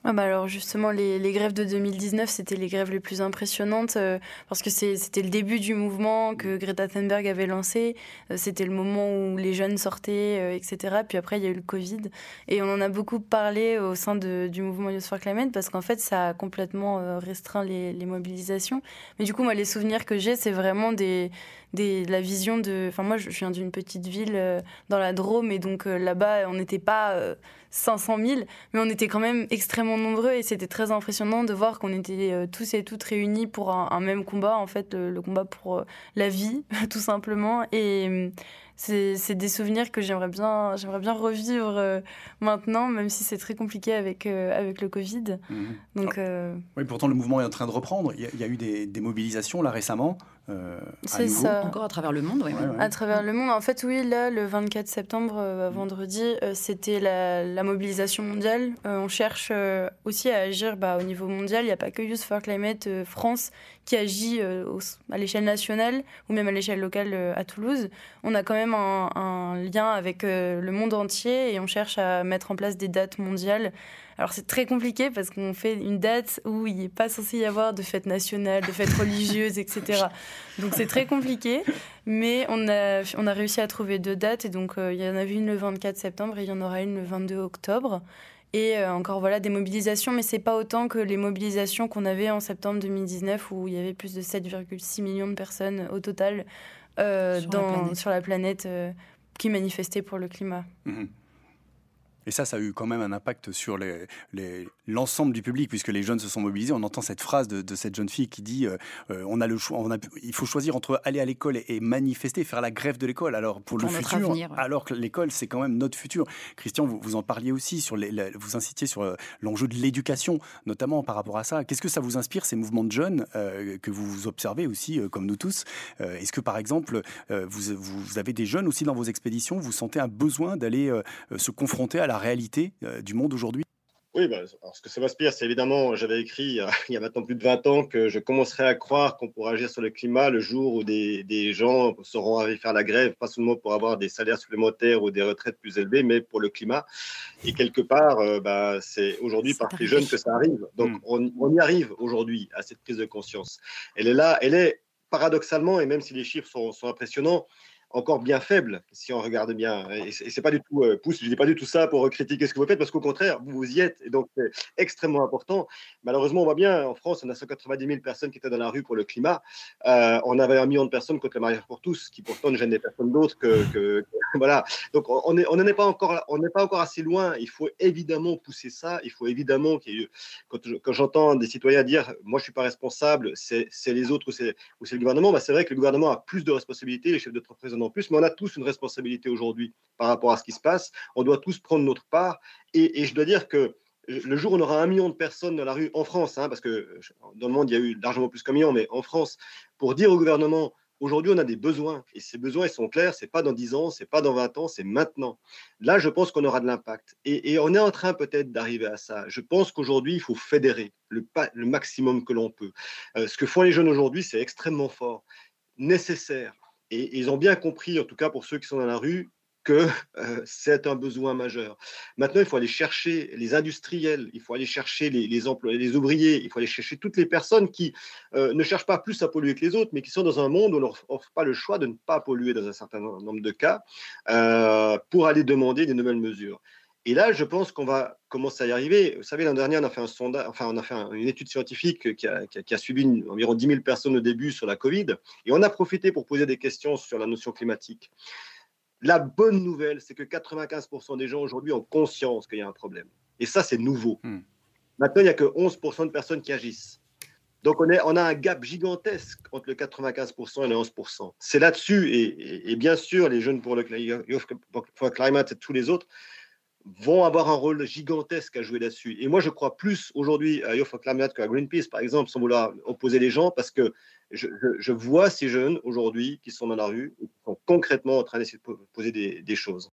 Speaker 6: Ah bah alors justement, les, les, grèves de 2019, c'était les grèves les plus impressionnantes euh, parce que c'était le début du mouvement que Greta Thunberg avait lancé. Euh, c'était le moment où les jeunes sortaient, euh, etc. Puis après, il y a eu le Covid. Et on en a beaucoup parlé au sein de, du mouvement Youth for Climate parce qu'en fait, ça a complètement restreint les, les, mobilisations. Mais du coup, moi, les souvenirs que j'ai, c'est vraiment des, des, la vision de... Enfin, moi, je viens d'une petite ville dans la Drôme et donc là-bas, on n'était pas 500 000, mais on était quand même extrêmement nombreux et c'était très impressionnant de voir qu'on était euh, tous et toutes réunis pour un, même combat, en fait, le, combat pour euh, la vie, tout simplement. Et c'est des souvenirs que j'aimerais bien, j'aimerais bien revivre euh, maintenant, même si c'est très compliqué avec, avec le Covid.
Speaker 1: Mmh. Donc, Oui, pourtant le mouvement est en train de reprendre. Il y a, eu des, des, mobilisations là récemment.
Speaker 2: Euh, c'est ça. Encore à travers le monde, oui.
Speaker 6: À travers le monde. En fait, oui, là, le 24 septembre, euh, vendredi, euh, c'était la, mobilisation mondiale. on cherche aussi à agir bah, au niveau mondial. Il n'y a pas que Youth for Climate France qui agit à l'échelle nationale ou même à l'échelle locale à Toulouse. On a quand même un, un lien avec le monde entier et on cherche à mettre en place des dates mondiales alors c'est très compliqué parce qu'on fait une date où il n'est pas censé y avoir de fêtes nationales, de fêtes religieuses, etc. Donc c'est très compliqué, mais on a, on a réussi à trouver deux dates et donc euh, il y en avait une le 24 septembre et il y en aura une le 22 octobre. Et encore voilà des mobilisations, mais c'est pas autant que les mobilisations qu'on avait en septembre 2019 où il y avait plus de 7,6 millions de personnes au total sur, dans, la sur, la planète qui manifestaient pour le climat.
Speaker 1: Mmh et ça, ça a eu quand même un impact sur l'ensemble du public, puisque les jeunes se sont mobilisés. On entend cette phrase de, cette jeune fille qui dit euh, euh, on a le choix, on a, il faut choisir entre aller à l'école et, manifester, faire la grève de l'école. Alors pour, le futur, alors que l'école, c'est quand même notre futur. Christian, vous, vous en parliez aussi, sur les, vous incitiez sur euh, l'enjeu de l'éducation, notamment par rapport à ça. Qu'est-ce que ça vous inspire, ces mouvements de jeunes que vous observez aussi, comme nous tous? Est-ce que par exemple, vous, vous, avez des jeunes aussi dans vos expéditions? Vous sentez un besoin d'aller se confronter à la réalité euh, du monde aujourd'hui?
Speaker 4: Oui, bah, ce que ça m'inspire, c'est évidemment, j'avais écrit il y a maintenant plus de 20 ans que je commencerai à croire qu'on pourra agir sur le climat le jour où des, des gens sauront aller faire la grève, pas seulement pour avoir des salaires supplémentaires ou des retraites plus élevées, mais pour le climat. Et quelque part, euh, bah, c'est aujourd'hui par les jeunes que ça arrive. Donc hmm. on, on, y arrive aujourd'hui à cette prise de conscience. Elle est là, elle est paradoxalement, et même si les chiffres sont, sont impressionnants, encore bien faible, si on regarde bien. Et c'est pas du tout euh, pouce, je dis pas du tout ça pour critiquer ce que vous faites, parce qu'au contraire, vous vous y êtes, et donc c'est extrêmement important. Malheureusement, on voit bien, en France, on a 190 000 personnes qui étaient dans la rue pour le climat. Euh, on avait un million de personnes contre le mariage pour tous, qui pourtant ne gênent personne d'autre que, voilà. Donc on n'est on pas encore, assez loin. Il faut évidemment pousser ça. Il faut évidemment qu'il quand, quand j'entends des citoyens dire, moi je suis pas responsable, c'est les autres ou c'est le gouvernement, bah, c'est vrai que le gouvernement a plus de responsabilités, les chefs de représentation en plus, mais on a tous une responsabilité aujourd'hui par rapport à ce qui se passe. On doit tous prendre notre part. Et, je dois dire que le jour où on aura un million de personnes dans la rue en France, hein, parce que dans le monde, il y a eu largement plus qu'un million, mais en France, pour dire au gouvernement, aujourd'hui, on a des besoins, et ces besoins, ils sont clairs, c'est pas dans 10 ans, c'est pas dans 20 ans, c'est maintenant. Là, je pense qu'on aura de l'impact. Et, on est en train peut-être d'arriver à ça. Je pense qu'aujourd'hui, il faut fédérer le, maximum que l'on peut. Euh, ce que font les jeunes aujourd'hui, c'est extrêmement fort, nécessaire, et ils ont bien compris, en tout cas pour ceux qui sont dans la rue, que euh, c'est un besoin majeur. Maintenant, il faut aller chercher les industriels, il faut aller chercher les, employés, les ouvriers, il faut aller chercher toutes les personnes qui euh, ne cherchent pas plus à polluer que les autres, mais qui sont dans un monde où on leur offre pas le choix de ne pas polluer dans un certain nombre de cas euh, pour aller demander des nouvelles mesures. Et là, je pense qu'on va commencer à y arriver. Vous savez, l'an dernier, on a fait un sondage, enfin, on a fait une étude scientifique qui a, suivi environ 10 000 personnes au début sur la Covid, et on a profité pour poser des questions sur la notion climatique. La bonne nouvelle, c'est que 95% des gens aujourd'hui ont conscience qu'il y a un problème. Et ça, c'est nouveau. Hmm. Maintenant, il n'y a que 11% de personnes qui agissent. Donc, on, est, on, a un gap gigantesque entre le 95% et le 11%. C'est là-dessus, et, et, bien sûr, les jeunes pour le pour Climate et tous les autres vont avoir un rôle gigantesque à jouer là-dessus. Et moi, je crois plus aujourd'hui à Youth for Climate qu'à Greenpeace, par exemple, sans vouloir opposer les gens, parce que je, vois ces jeunes aujourd'hui qui sont dans la rue qui sont concrètement en train d'essayer de poser des, choses.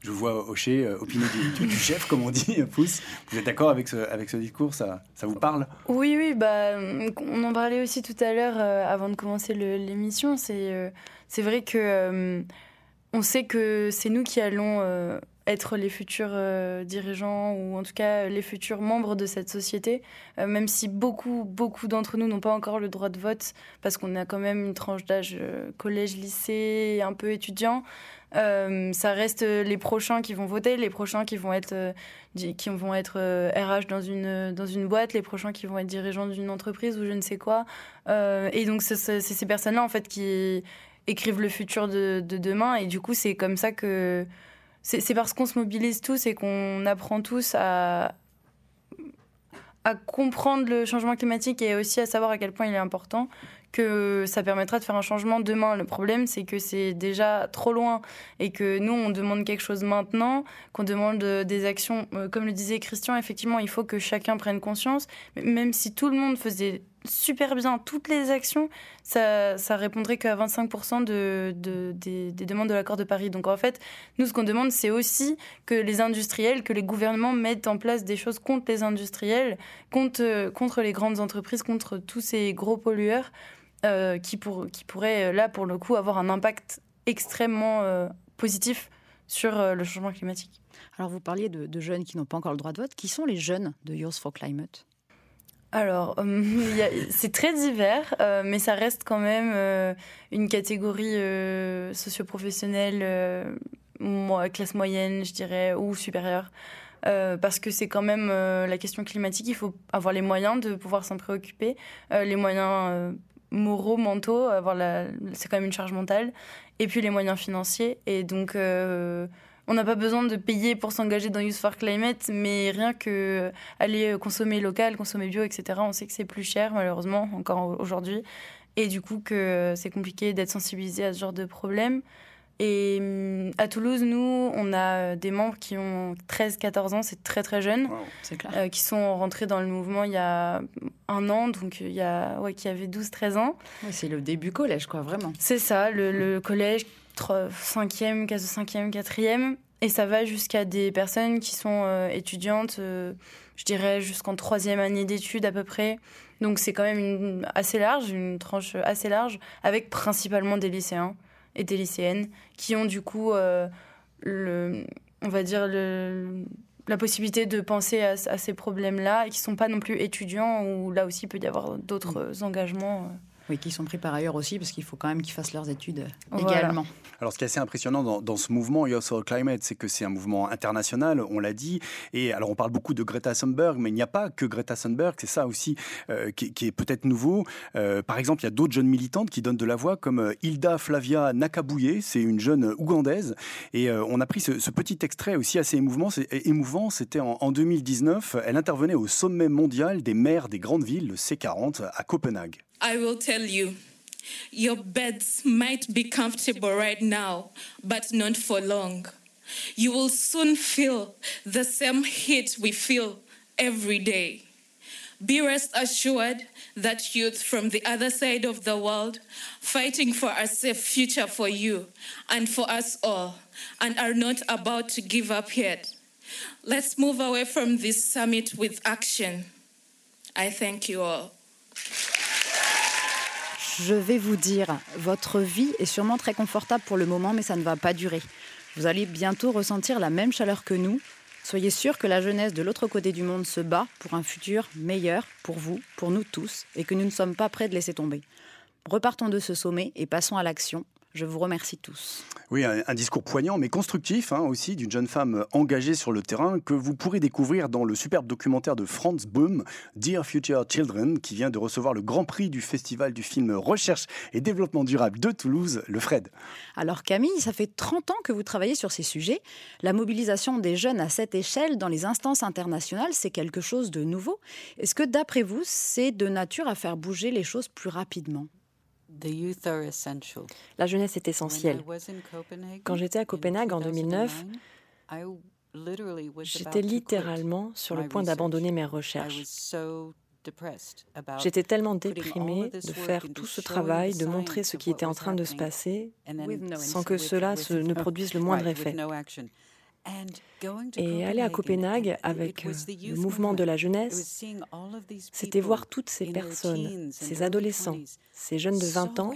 Speaker 1: Je vois Hocher, euh, opinion du, chef, comme on dit, Pousse. Vous êtes d'accord avec ce, avec ce discours? Ça, ça vous parle?
Speaker 6: Oui, oui. Bah, on en parlait aussi tout à l'heure euh, avant de commencer l'émission. C'est euh, c'est vrai que on sait que c'est nous qui allons être les futurs euh, dirigeants ou en tout cas les futurs membres de cette société, euh, même si beaucoup, beaucoup d'entre nous n'ont pas encore le droit de vote parce qu'on a quand même une tranche d'âge euh, collège, lycée, un peu étudiant. ça reste les prochains qui vont voter, les prochains qui vont être, qui vont être RH dans une, dans une boîte, les prochains qui vont être dirigeants d'une entreprise ou je ne sais quoi. et donc, c'est ces personnes-là, en fait, qui écrivent le futur de, de demain. Et du coup, c'est comme ça que c'est parce qu'on se mobilise tous et qu'on apprend tous à, comprendre le changement climatique et aussi à savoir à quel point il est important que ça permettra de faire un changement demain. Le problème, c'est que c'est déjà trop loin et que nous, on demande quelque chose maintenant, qu'on demande des actions. Euh, comme le disait Christian, effectivement, il faut que chacun prenne conscience. Même si tout le monde faisait super bien toutes les actions, ça, ça répondrait qu'à 25% de, des, demandes de l'accord de Paris. Donc en fait, nous, ce qu'on demande, c'est aussi que les industriels, que les gouvernements mettent en place des choses contre les industriels, contre, contre les grandes entreprises, contre tous ces gros pollueurs euh, qui, pour, qui pourraient, là, pour le coup, avoir un impact extrêmement euh, positif sur euh, le changement climatique.
Speaker 2: Alors vous parliez de, de jeunes qui n'ont pas encore le droit de vote. Qui sont les jeunes de Youth for Climate?
Speaker 6: Alors, euh, c'est très divers, euh, mais ça reste quand même euh, une catégorie socioprofessionnelle, classe moyenne, je dirais, ou supérieure. parce que c'est quand même la question climatique, il faut avoir les moyens de pouvoir s'en préoccuper, les moyens moraux, mentaux, avoir c'est quand même une charge mentale, et puis les moyens financiers. Et donc, on n'a pas besoin de payer pour s'engager dans Youth for Climate, mais rien que aller consommer local, consommer bio, etc., on sait que c'est plus cher, malheureusement, encore aujourd'hui. Et du coup, que c'est compliqué d'être sensibilisé à ce genre de problème. Et hum, à Toulouse, nous, on a des membres qui ont 13-14 ans, c'est très très jeune, euh, qui sont rentrés dans le mouvement il y a un an, donc il y a, ouais, qui avaient 12-13 ans.
Speaker 2: c'est le début collège, quoi, vraiment.
Speaker 6: C'est ça, le, le collège, 5e, 5e, 4e. Et ça va jusqu'à des personnes qui sont euh, étudiantes, euh, je dirais jusqu'en troisième année d'études à peu près. Donc c'est quand même une, assez large, une tranche assez large, avec principalement des lycéens et des lycéennes qui ont du coup, euh, le, on va dire, le, la possibilité de penser à, ces problèmes-là et qui ne sont pas non plus étudiants, où là aussi il peut y avoir d'autres mmh. engagements.
Speaker 2: Oui, qui sont pris par ailleurs aussi, parce qu'il faut quand même qu'ils fassent leurs études également.
Speaker 1: Alors, ce qui est assez impressionnant dans, ce mouvement Youth for Climate, c'est que c'est un mouvement international, on l'a dit. Et alors, on parle beaucoup de Greta Thunberg, mais il n'y a pas que Greta Thunberg, c'est ça aussi euh, qui, est peut-être nouveau. Euh, par exemple, il y a d'autres jeunes militantes qui donnent de la voix, comme euh, Hilda Flavia Nakabouye, c'est une jeune ougandaise. Et on a pris ce, petit extrait aussi assez émouvant. émouvant C'était en, en 2019. Elle intervenait au sommet mondial des maires des grandes villes, le C40, à Copenhague.
Speaker 11: I will tell you, your beds might be comfortable right now, but not for long. You will soon feel the same heat we feel every day. Be rest assured that youth from the other side of the world fighting for a safe future for you and for us all and are not about to give up yet. Let's move away from this summit with action. I thank you all.
Speaker 2: Je vais vous dire, votre vie est sûrement très confortable pour le moment, mais ça ne va pas durer. Vous allez bientôt ressentir la même chaleur que nous. Soyez sûr que la jeunesse de l'autre côté du monde se bat pour un futur meilleur pour vous, pour nous tous, et que nous ne sommes pas prêts de laisser tomber. Repartons de ce sommet et passons à l'action. Je vous remercie tous.
Speaker 1: Oui, un, discours poignant mais constructif hein, aussi d'une jeune femme engagée sur le terrain que vous pourrez découvrir dans le superbe documentaire de Franz Boom, Dear Future Children, qui vient de recevoir le grand prix du festival du film Recherche et Développement durable de Toulouse, le Fred.
Speaker 2: Alors Camille, ça fait 30 ans que vous travaillez sur ces sujets. La mobilisation des jeunes à cette échelle dans les instances internationales, c'est quelque chose de nouveau. Est-ce que d'après vous, c'est de nature à faire bouger les choses plus rapidement?
Speaker 5: La jeunesse est essentielle. Quand j'étais à Copenhague en 2009, j'étais littéralement sur le point d'abandonner mes recherches. J'étais tellement déprimée de faire tout ce travail, de montrer ce qui était en train de se passer, sans que cela ne produise le moindre effet. Et aller à Copenhague avec euh, le mouvement de la jeunesse, c'était voir toutes ces personnes, ces adolescents, ces jeunes de 20 ans,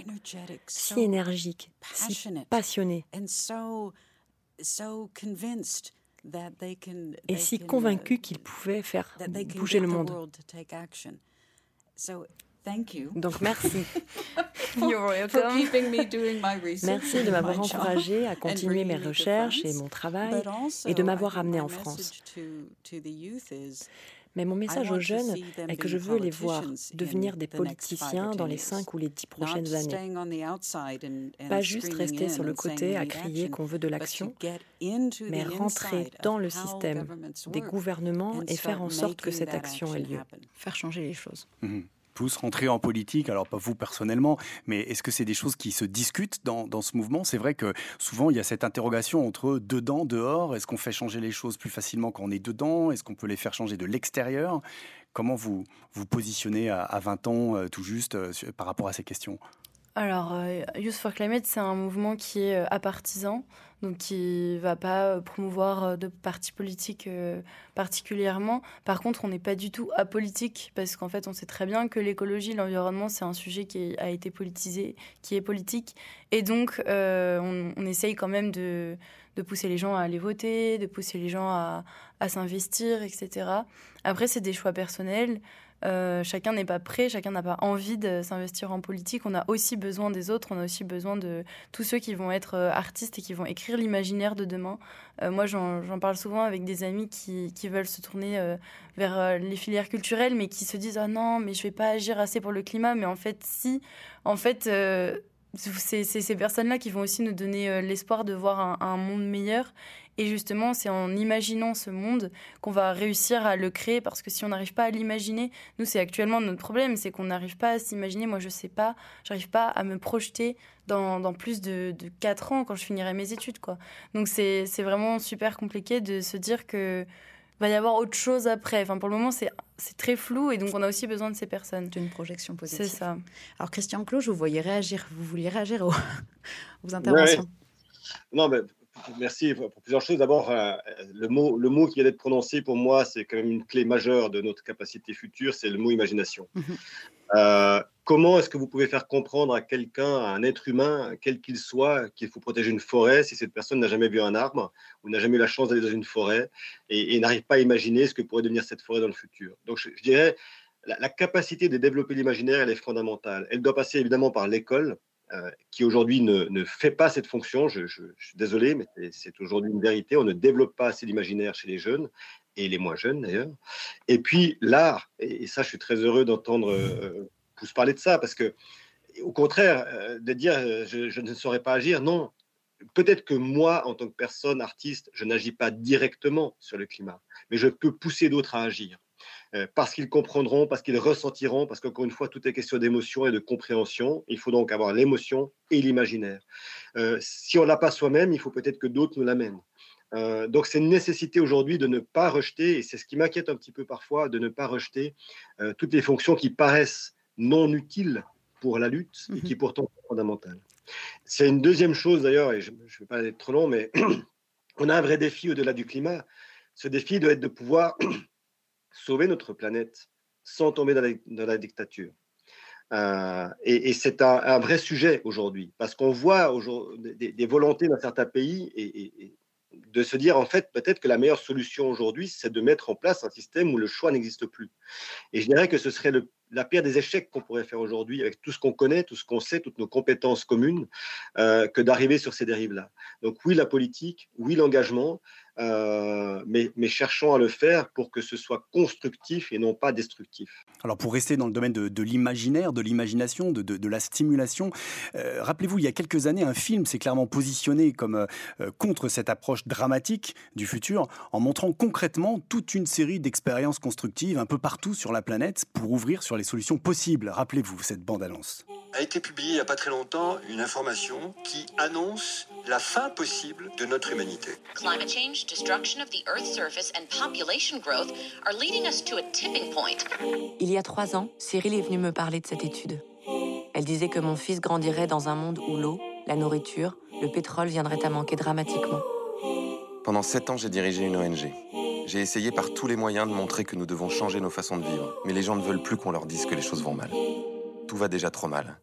Speaker 5: si énergiques, si passionnés, et si convaincus qu'ils pouvaient faire bouger le monde. Donc merci. Merci de m'avoir encouragé à continuer mes recherches et mon travail et de m'avoir amené en France. Mais mon message aux jeunes est que je veux les voir devenir des politiciens dans les cinq ou les dix prochaines années. Pas juste rester sur le côté à crier qu'on veut de l'action, mais rentrer dans le système des gouvernements et faire en sorte que cette action ait lieu.
Speaker 2: Faire changer les choses.
Speaker 1: Mhm rentrer en politique, alors pas vous personnellement, mais est-ce que c'est des choses qui se discutent dans, dans ce mouvement? C'est vrai que souvent il y a cette interrogation entre dedans, dehors. Est-ce qu'on fait changer les choses plus facilement quand on est dedans? Est-ce qu'on peut les faire changer de l'extérieur? Comment vous vous positionnez à, 20 ans euh, tout juste euh, par rapport à ces questions?
Speaker 6: Alors, euh, Youth for Climate, c'est un mouvement qui est apartisan donc qui va pas euh, promouvoir euh, de partis politiques euh, particulièrement. Par contre, on n'est pas du tout apolitique parce qu'en fait, on sait très bien que l'écologie, l'environnement, c'est un sujet qui a été politisé, qui est politique, et donc on, essaye quand même de, pousser les gens à aller voter, de pousser les gens à s'investir, etc. Après, c'est des choix personnels. Euh, chacun n'est pas prêt, chacun n'a pas envie de s'investir en politique. On a aussi besoin des autres, on a aussi besoin de tous ceux qui vont être euh, artistes et qui vont écrire l'imaginaire de demain. Euh, moi, j'en parle souvent avec des amis qui, veulent se tourner vers les filières culturelles, mais qui se disent Ah non, mais je vais pas agir assez pour le climat. Mais en fait, si, en fait, c'est ces personnes-là qui vont aussi nous donner l'espoir de voir un, monde meilleur. Et justement, c'est en imaginant ce monde qu'on va réussir à le créer, parce que si on n'arrive pas à l'imaginer, nous, c'est actuellement notre problème, c'est qu'on n'arrive pas à s'imaginer. Moi, je sais pas, j'arrive pas à me projeter dans, dans plus de, de 4 ans quand je finirai mes études, quoi. Donc, c'est vraiment super compliqué de se dire que va y avoir autre chose après. Enfin, pour le moment, c'est très flou et donc on a aussi besoin de ces personnes.
Speaker 2: D'une projection positive.
Speaker 6: C'est ça.
Speaker 2: Alors, Christian Cloche, vous voyez réagir, vous vouliez réagir aux, aux interventions?
Speaker 4: Non, mais Merci pour plusieurs choses. D'abord, euh, le mot, le mot qui vient d'être prononcé pour moi, c'est quand même une clé majeure de notre capacité future, c'est le mot imagination. Mhm. Euh, comment est-ce que vous pouvez faire comprendre à quelqu'un, à un être humain, quel qu'il soit, qu'il faut protéger une forêt si cette personne n'a jamais vu un arbre ou n'a jamais eu la chance d'aller dans une forêt et, n'arrive pas à imaginer ce que pourrait devenir cette forêt dans le futur? Donc, je, dirais, la, la capacité de développer l'imaginaire, elle est fondamentale. Elle doit passer évidemment par l'école, euh, qui aujourd'hui ne, fait pas cette fonction. Je, suis désolé, mais c'est aujourd'hui une vérité. On ne développe pas assez l'imaginaire chez les jeunes et les moins jeunes d'ailleurs. Et puis l'art, et, ça, je suis très heureux d'entendre euh, vous parler de ça parce que, au contraire, euh, de dire je, ne saurais pas agir, non. Peut-être que moi, en tant que personne artiste, je n'agis pas directement sur le climat, mais je peux pousser d'autres à agir. Euh, parce qu'ils comprendront, parce qu'ils ressentiront, parce qu'encore une fois, tout est question d'émotion et de compréhension. Il faut donc avoir l'émotion et l'imaginaire. Euh, si on l'a pas soi-même, il faut peut-être que d'autres nous l'amènent. Euh, donc c'est une nécessité aujourd'hui de ne pas rejeter, et c'est ce qui m'inquiète un petit peu parfois, de ne pas rejeter toutes les fonctions qui paraissent non utiles pour la lutte et qui mhm. pourtant sont fondamentales. C'est une deuxième chose d'ailleurs, et je ne vais pas être trop long, mais on a un vrai défi au-delà du climat. Ce défi doit être de pouvoir sauver notre planète sans tomber dans la, dictature. Euh, et, c'est un, vrai sujet aujourd'hui, parce qu'on voit des, volontés dans certains pays et, de se dire, en fait, peut-être que la meilleure solution aujourd'hui, c'est de mettre en place un système où le choix n'existe plus. Et je dirais que ce serait le, la pire des échecs qu'on pourrait faire aujourd'hui, avec tout ce qu'on connaît, tout ce qu'on sait, toutes nos compétences communes, euh, que d'arriver sur ces dérives-là. Donc oui, la politique, oui, l'engagement, euh, mais, cherchons à le faire pour que ce soit constructif et non pas destructif.
Speaker 1: Alors pour rester dans le domaine de, l'imaginaire, de l'imagination, de, la stimulation, euh, rappelez-vous, il y a quelques années, un film s'est clairement positionné comme contre cette approche dramatique du futur, en montrant concrètement toute une série d'expériences constructives un peu partout sur la planète pour ouvrir sur les solutions possibles. Rappelez-vous cette bande-annonce
Speaker 12: a été publiée il n'y a pas très longtemps une information qui annonce la fin possible de notre humanité. Climate change, destruction of the Earth's surface and population growth are leading us to a tipping point.
Speaker 13: Il y a trois ans, Cyril est venu me parler de cette étude. Elle disait que mon fils grandirait dans un monde où l'eau, la nourriture, le pétrole viendraient à manquer dramatiquement.
Speaker 14: Pendant sept ans, j'ai dirigé une ONG. J'ai essayé par tous les moyens de montrer que nous devons changer nos façons de vivre, mais les gens ne veulent plus qu'on leur dise que les choses vont mal tout va déjà trop mal.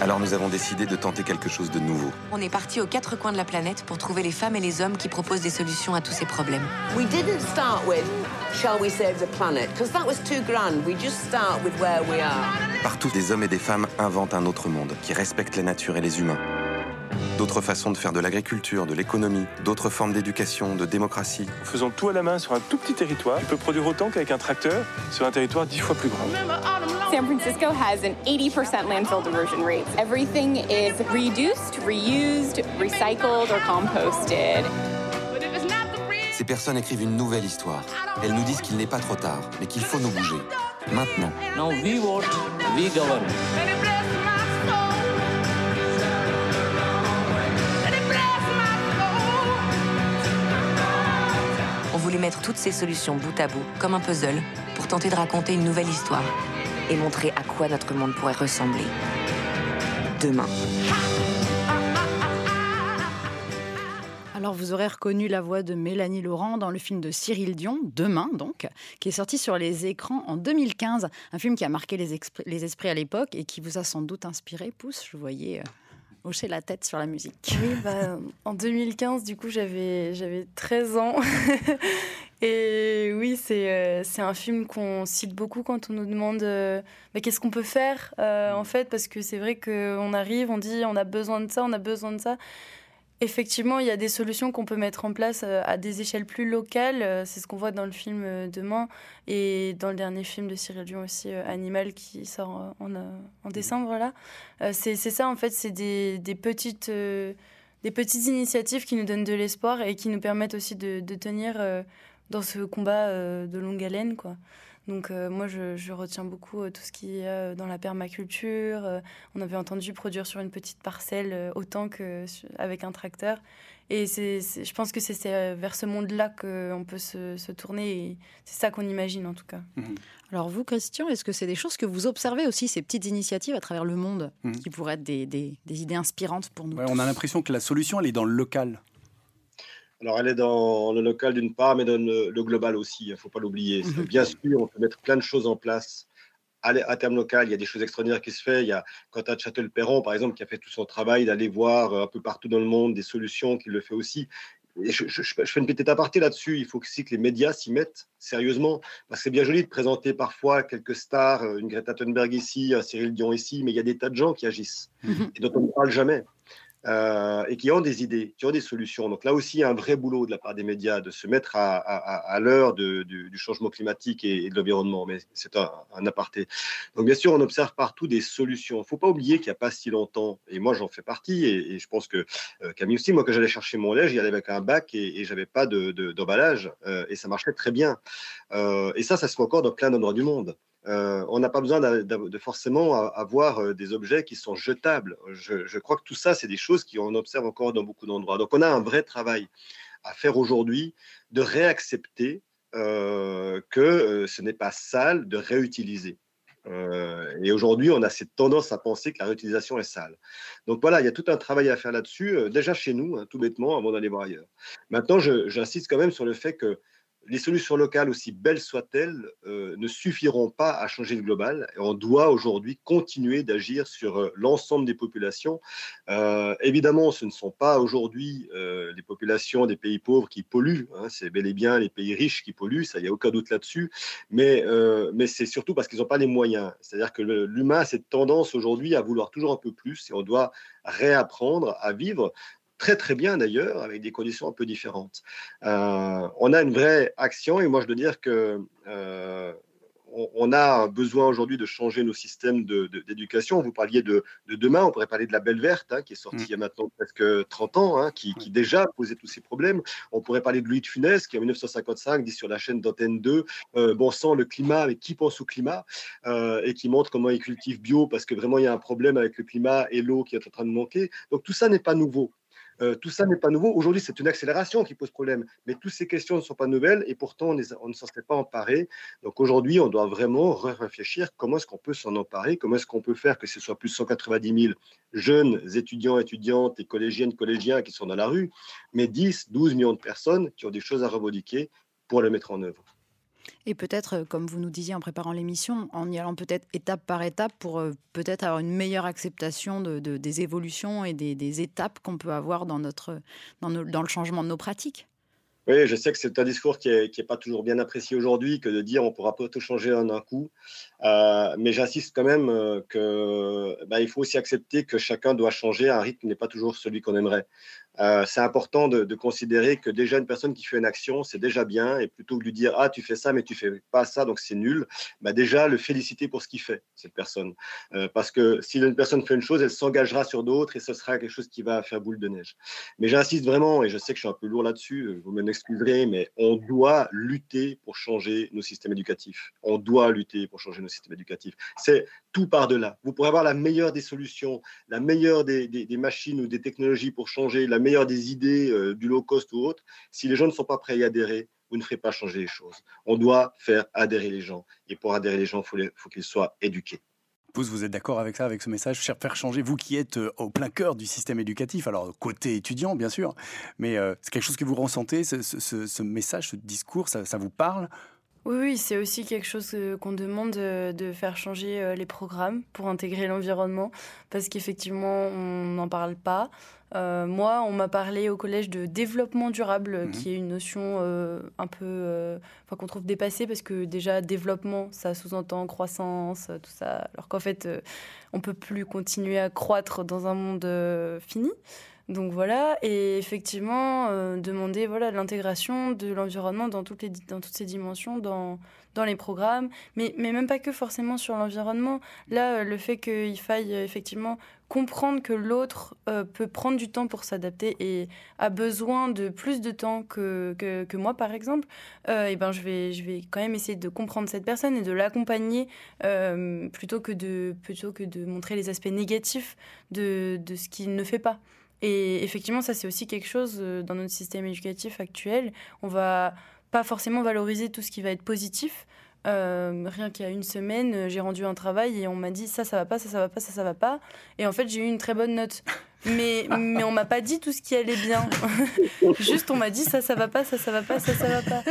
Speaker 14: Alors nous avons décidé de tenter quelque chose de nouveau.
Speaker 13: On est parti aux quatre coins de la planète pour trouver les femmes et les hommes qui proposent des solutions à tous ces problèmes. We didn't start with shall we save the planet? Because that was too grand. We just start with where we are.
Speaker 14: Partout des hommes et des femmes inventent un autre monde qui respecte la nature et les humains d'autres façons de faire de l'agriculture, de l'économie, d'autres formes d'éducation, de démocratie.
Speaker 15: Faisant tout à la main sur un tout petit territoire, il peut produire autant qu'avec un tracteur sur un territoire dix fois plus grand.
Speaker 16: San Francisco has an 80% landfill diversion rate. Everything is reduced, reused, recycled or composted.
Speaker 14: Ces personnes écrivent une nouvelle histoire. Elles nous disent qu'il n'est pas trop tard, mais qu'il faut nous bouger. Maintenant.
Speaker 17: Now we vote, we govern.
Speaker 13: Mettre toutes ces solutions bout à bout, comme un puzzle, pour tenter de raconter une nouvelle histoire et montrer à quoi notre monde pourrait ressembler demain.
Speaker 2: Alors vous aurez reconnu la voix de Mélanie Laurent dans le film de Cyril Dion, Demain donc, qui est sorti sur les écrans en 2015. Un film qui a marqué les, les esprits à l'époque et qui vous a sans doute inspiré. Pousse, je voyais euh, hocher la tête sur la musique.
Speaker 6: Oui, bah, en 2015, du coup, j'avais, j'avais 13 ans. Et oui, c'est, euh, c'est un film qu'on cite beaucoup quand on nous demande euh, bah, qu'est-ce qu'on peut faire, euh, en fait, parce que c'est vrai qu'on arrive, on dit on a besoin de ça, on a besoin de ça. Effectivement, il y a des solutions qu'on peut mettre en place à des échelles plus locales. C'est ce qu'on voit dans le film Demain et dans le dernier film de Cyril Dion aussi, Animal, qui sort en, décembre. Là. C'est, ça, en fait, c'est des, petites des petites initiatives qui nous donnent de l'espoir et qui nous permettent aussi de, tenir dans ce combat euh, de longue haleine. Quoi. Donc euh, moi, je, retiens beaucoup euh, tout ce qui est dans la permaculture. on avait entendu produire sur une petite parcelle autant qu'avec un tracteur. Et c'est, je pense que c'est vers ce monde-là qu'on peut se, tourner. Et c'est ça qu'on imagine en tout cas.
Speaker 2: Mhm. Alors vous, Christian, est-ce que c'est des choses que vous observez aussi, ces petites initiatives à travers le monde, mhm. qui pourraient être des, des, idées inspirantes pour nous
Speaker 1: On a l'impression que la solution, elle est dans le local.
Speaker 4: Alors, elle est dans le local d'une part, mais dans le, global aussi, il ne faut pas l'oublier. Mhm. Bien sûr, on peut mettre plein de choses en place. À, terme local, il y a des choses extraordinaires qui se font. Il y a Quentin Châtel-Perron, par exemple, qui a fait tout son travail d'aller voir euh, un peu partout dans le monde des solutions, qui le fait aussi. Et je, fais une petite aparté là-dessus. Il faut aussi que les médias s'y mettent sérieusement. Parce que c'est bien joli de présenter parfois quelques stars, euh, une Greta Thunberg ici, un Cyril Dion ici, mais il y a des tas de gens qui agissent mhm. et dont on ne parle jamais. Euh, et qui ont des idées, qui ont des solutions. Donc là aussi, il y a un vrai boulot de la part des médias de se mettre à, l'heure du, changement climatique et, de l'environnement, mais c'est un, aparté. Donc bien sûr, on observe partout des solutions. Il ne faut pas oublier qu'il n'y a pas si longtemps, et moi j'en fais partie, et, je pense que euh, Camille aussi, moi quand j'allais chercher mon lait, j'y allais avec un bac et, et j'avais pas d'emballage, de, euh, et ça marchait très bien. et ça, ça se fait encore dans plein d'endroits du monde. Euh, on n'a pas besoin de, forcément avoir euh, des objets qui sont jetables. Je, crois que tout ça, c'est des choses qu'on observe encore dans beaucoup d'endroits. Donc on a un vrai travail à faire aujourd'hui de réaccepter euh, que ce n'est pas sale de réutiliser. et aujourd'hui, on a cette tendance à penser que la réutilisation est sale. Donc voilà, il y a tout un travail à faire là-dessus, déjà chez nous, hein, tout bêtement, avant d'aller voir ailleurs. Maintenant, j'insiste quand même sur le fait que les solutions locales, aussi belles soient-elles, euh, ne suffiront pas à changer le global. Et on doit aujourd'hui continuer d'agir sur euh, l'ensemble des populations. Euh, évidemment, ce ne sont pas aujourd'hui les populations des pays pauvres qui polluent. Hein. c'est bel et bien les pays riches qui polluent, ça, il n'y a aucun doute là-dessus. Mais, mais c'est surtout parce qu'ils n'ont pas les moyens. C'est-à-dire que l'humain a cette tendance aujourd'hui à vouloir toujours un peu plus et on doit réapprendre à vivre très très bien d'ailleurs, avec des conditions un peu différentes. Euh, on a une vraie action et moi je dois dire que euh, on, a besoin aujourd'hui de changer nos systèmes d'éducation. Vous parliez de, demain, on pourrait parler de la Belle Verte, hein, qui est sortie mm. il y a maintenant presque 30 ans, hein, qui, déjà posait tous ces problèmes. On pourrait parler de Louis de Funès, qui en 1955 dit sur la chaîne d'Antenne 2, euh, bon sang, le climat, mais qui pense au climat? Et qui montre comment il cultive bio, parce que vraiment il y a un problème avec le climat et l'eau qui est en train de manquer. Donc tout ça n'est pas nouveau. Euh, tout ça n'est pas nouveau. Aujourd'hui, c'est une accélération qui pose problème. Mais toutes ces questions ne sont pas nouvelles et pourtant, on, ne s'en serait pas emparé. Donc aujourd'hui, on doit vraiment réfléchir comment est-ce qu'on peut s'en emparer, comment est-ce qu'on peut faire que ce soit plus de 190 000 jeunes étudiants, étudiantes et collégiennes, collégiens qui sont dans la rue, mais 10, 12 millions de personnes qui ont des choses à revendiquer pour les mettre en œuvre.
Speaker 2: Et peut-être, euh, comme vous nous disiez en préparant l'émission, en y allant peut-être étape par étape pour euh, peut-être avoir une meilleure acceptation de, des évolutions et des, étapes qu'on peut avoir dans, notre, dans, le changement de nos pratiques.
Speaker 4: Oui, je sais que c'est un discours qui n'est est pas toujours bien apprécié aujourd'hui que de dire on ne pourra pas tout changer en un coup. Euh, mais j'insiste quand même qu'il bah, il faut aussi accepter que chacun doit changer un rythme n'est pas toujours celui qu'on aimerait. Euh, c'est important de, considérer que déjà une personne qui fait une action, c'est déjà bien, et plutôt que de lui dire ah tu fais ça mais tu fais pas ça donc c'est nul, bah déjà le féliciter pour ce qu'il fait cette personne, euh, parce que si une personne fait une chose, elle s'engagera sur d'autres et ce sera quelque chose qui va faire boule de neige. Mais j'insiste vraiment et je sais que je suis un peu lourd là-dessus, euh, vous m'excuserez, mais on doit lutter pour changer nos systèmes éducatifs. On doit lutter pour changer nos systèmes éducatifs. C'est tout par delà. Vous pourrez avoir la meilleure des solutions, la meilleure des, machines ou des technologies pour changer la meilleure des idées euh, du low cost ou autre, si les gens ne sont pas prêts à y adhérer, vous ne ferez pas changer les choses. On doit faire adhérer les gens. Et pour adhérer les gens, il faut, qu'ils soient éduqués.
Speaker 1: Vous êtes d'accord avec ça, avec ce message Faire changer, vous qui êtes euh, au plein cœur du système éducatif, alors côté étudiant, bien sûr, mais euh, c'est quelque chose que vous ressentez, ce, message, ce discours, ça, vous parle?
Speaker 6: Oui, oui, c'est aussi quelque chose qu'on demande de faire changer les programmes pour intégrer l'environnement, parce qu'effectivement, on n'en parle pas. Euh, moi, on m'a parlé au collège de développement durable, mhm. qui est une notion euh, un peu, euh, qu'on trouve dépassée parce que déjà développement, ça sous-entend croissance, tout ça, alors qu'en fait, on peut plus continuer à croître dans un monde fini. Donc voilà, et effectivement, demander voilà l'intégration de l'environnement dans toutes les dans toutes ces dimensions, dans dans les programmes, mais, mais même pas que forcément sur l'environnement. Là, le fait qu'il faille effectivement comprendre que l'autre euh, peut prendre du temps pour s'adapter et a besoin de plus de temps que, que, moi, par exemple, euh, et ben je, vais, je vais quand même essayer de comprendre cette personne et de l'accompagner euh, plutôt, que de, plutôt que de montrer les aspects négatifs de, de ce qu'il ne fait pas. Et effectivement, ça, c'est aussi quelque chose dans notre système éducatif actuel. On va pas forcément valoriser tout ce qui va être positif, euh, rien qu'il y a une semaine, euh, j'ai rendu un travail et on m'a dit ça, ça va pas, ça, ça va pas, ça, ça va pas. Et en fait, j'ai eu une très bonne note. Mais, mais on m'a pas dit tout ce qui allait bien. Juste, on m'a dit ça, ça va pas, ça, ça va pas, ça, ça va pas.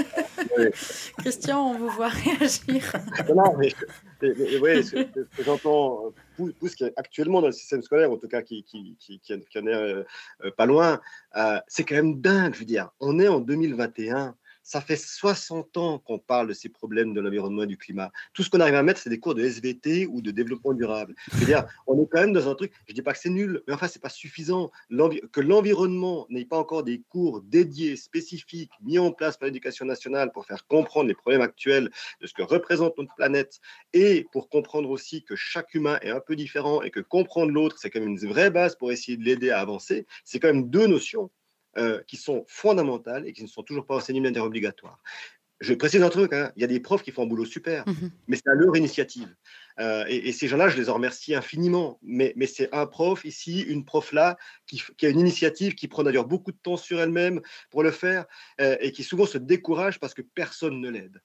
Speaker 6: Christian, on vous voit réagir.
Speaker 4: Non, mais, mais, ce, que j'entends, euh, tout, ce qui est actuellement dans le système scolaire, en tout cas qui, qui, qui, qui en est pas loin, c'est quand même dingue. Je veux dire, on est en 2021 ça fait 60 ans qu'on parle de ces problèmes de l'environnement et du climat. Tout ce qu'on arrive à mettre, c'est des cours de SVT ou de développement durable. C'est-à-dire, on est quand même dans un truc, je ne dis pas que c'est nul, mais enfin, ce n'est pas suffisant. Que l'environnement n'ait pas encore des cours dédiés, spécifiques, mis en place par l'éducation nationale pour faire comprendre les problèmes actuels de ce que représente notre planète et pour comprendre aussi que chaque humain est un peu différent et que comprendre l'autre, c'est quand même une vraie base pour essayer de l'aider à avancer, c'est quand même deux notions euh, qui sont fondamentales et qui ne sont toujours pas enseignées de manière obligatoire. Je précise un truc, hein, il y a des profs qui font un boulot super, mhm. mais c'est à leur initiative. Euh, et, ces gens-là, je les en remercie infiniment. Mais, mais c'est un prof ici, une prof là, qui, qui, a une initiative, qui prend d'ailleurs beaucoup de temps sur elle-même pour le faire, euh, et qui souvent se décourage parce que personne ne l'aide.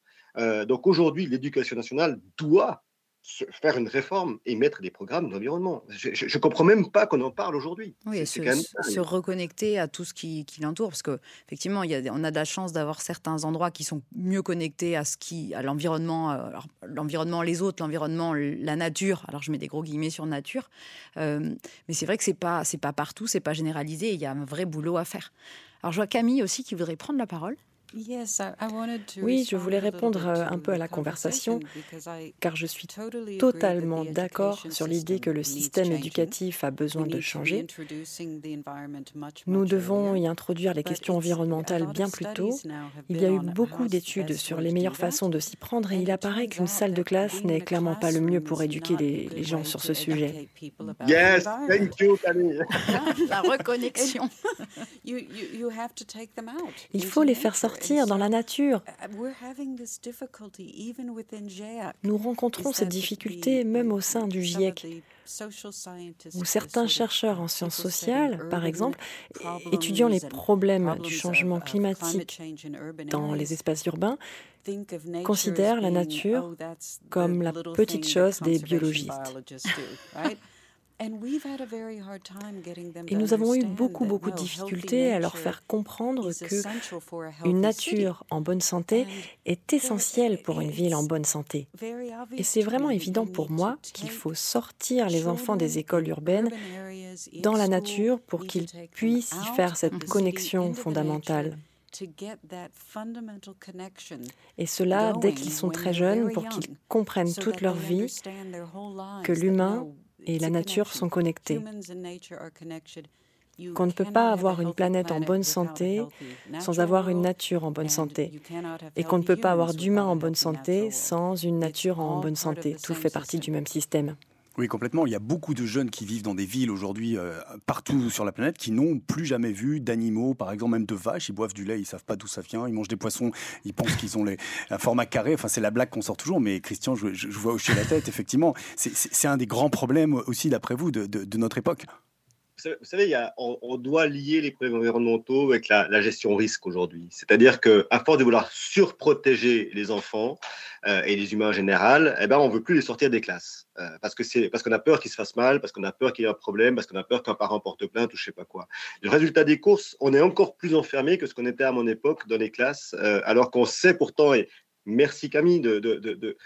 Speaker 4: donc aujourd'hui, l'éducation nationale doit faire une réforme et mettre des programmes d'environnement. Je ne comprends même pas qu'on en parle aujourd'hui.
Speaker 2: Oui, se, se, reconnecter à tout ce qui, qui l'entoure, parce qu'effectivement, on a de la chance d'avoir certains endroits qui sont mieux connectés à, ce qui, à l'environnement, euh, l'environnement, les autres, l'environnement, la nature. Alors je mets des gros guillemets sur nature, euh, mais c'est vrai que c'est pas, c'est pas partout, c'est pas généralisé. Il y a un vrai boulot à faire. Alors je vois Camille aussi qui voudrait prendre la parole.
Speaker 5: Oui, je voulais répondre euh, un peu à la conversation, car je suis totalement d'accord sur l'idée que le système éducatif a besoin de changer. Nous devons y introduire les questions environnementales bien plus tôt. Il y a eu beaucoup d'études sur les meilleures façons de s'y prendre et il apparaît qu'une salle de classe n'est clairement pas le mieux pour éduquer les, gens sur ce sujet.
Speaker 4: Yes, thank you,
Speaker 2: La reconnexion.
Speaker 5: Il faut les faire sortir dans la nature. Nous rencontrons cette difficulté même au sein du GIEC, où certains chercheurs en sciences sociales, par exemple, étudiant les problèmes du changement climatique dans les espaces urbains, considèrent la nature comme la petite chose des biologistes. Et nous avons eu beaucoup, beaucoup de difficultés à leur faire comprendre que une nature en bonne santé est essentielle pour une ville en bonne santé. Et c'est vraiment évident pour moi qu'il faut sortir les enfants des écoles urbaines dans la nature pour qu'ils puissent y faire cette connexion fondamentale. Et cela dès qu'ils sont très jeunes pour qu'ils comprennent toute leur vie que l'humain et la nature sont connectés. Qu'on ne peut pas avoir une planète en bonne santé sans avoir une nature en bonne santé. Et qu'on ne peut pas avoir d'humain en bonne santé sans une nature en bonne santé. Tout fait partie du même système.
Speaker 1: Oui, complètement. Il y a beaucoup de jeunes qui vivent dans des villes aujourd'hui, euh, partout sur la planète, qui n'ont plus jamais vu d'animaux, par exemple même de vaches. Ils boivent du lait, ils savent pas d'où ça vient. Ils mangent des poissons, ils pensent qu'ils ont les, un format carré. Enfin, c'est la blague qu'on sort toujours. Mais Christian, je, je vois hocher la tête. Effectivement, c'est un des grands problèmes aussi, d'après vous, de, de, de notre époque
Speaker 4: vous savez, on, doit lier les problèmes environnementaux avec la, gestion risque aujourd'hui. C'est-à-dire qu'à force de vouloir surprotéger les enfants euh, et les humains en général, eh ben, on ne veut plus les sortir des classes. Euh, parce qu'on a peur qu'ils se fassent mal, parce qu'on a peur qu'il y ait un problème, parce qu'on a peur qu'un parent porte plainte ou je ne sais pas quoi. Le résultat des courses, on est encore plus enfermé que ce qu'on était à mon époque dans les classes, euh, alors qu'on sait pourtant, et merci Camille de,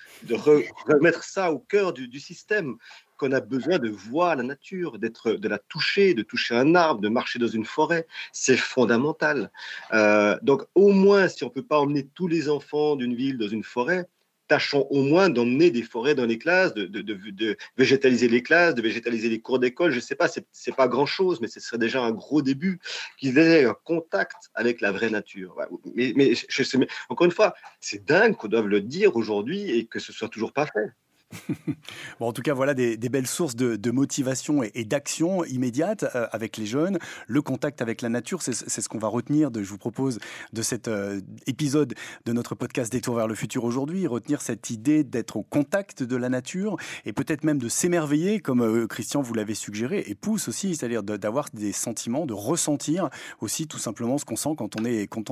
Speaker 4: remettre ça au cœur du système qu'on a besoin de voir la nature, d'être, de la toucher, de toucher un arbre, de marcher dans une forêt. C'est fondamental. Euh, donc, au moins, si on ne peut pas emmener tous les enfants d'une ville dans une forêt, tâchons au moins d'emmener des forêts dans les classes, de, végétaliser les classes, de végétaliser les cours d'école. Je ne sais pas, c'est, n'est pas grand-chose, mais ce serait déjà un gros début qu'ils aient un contact avec la vraie nature. Mais, je mais encore une fois, c'est dingue qu'on doive le dire aujourd'hui et que ce soit toujours pas fait.
Speaker 1: En tout cas, voilà des, belles sources de, motivation et, d'action immédiate euh, avec les jeunes. Le contact avec la nature, c'est ce qu'on va retenir, je vous propose, de cet euh, épisode de notre podcast Détour vers le futur aujourd'hui. Retenir cette idée d'être au contact de la nature et peut-être même de s'émerveiller, comme euh, Christian vous l'avait suggéré, et pousse aussi, c'est-à-dire d'avoir des sentiments, de ressentir aussi tout simplement ce qu'on sent quand on,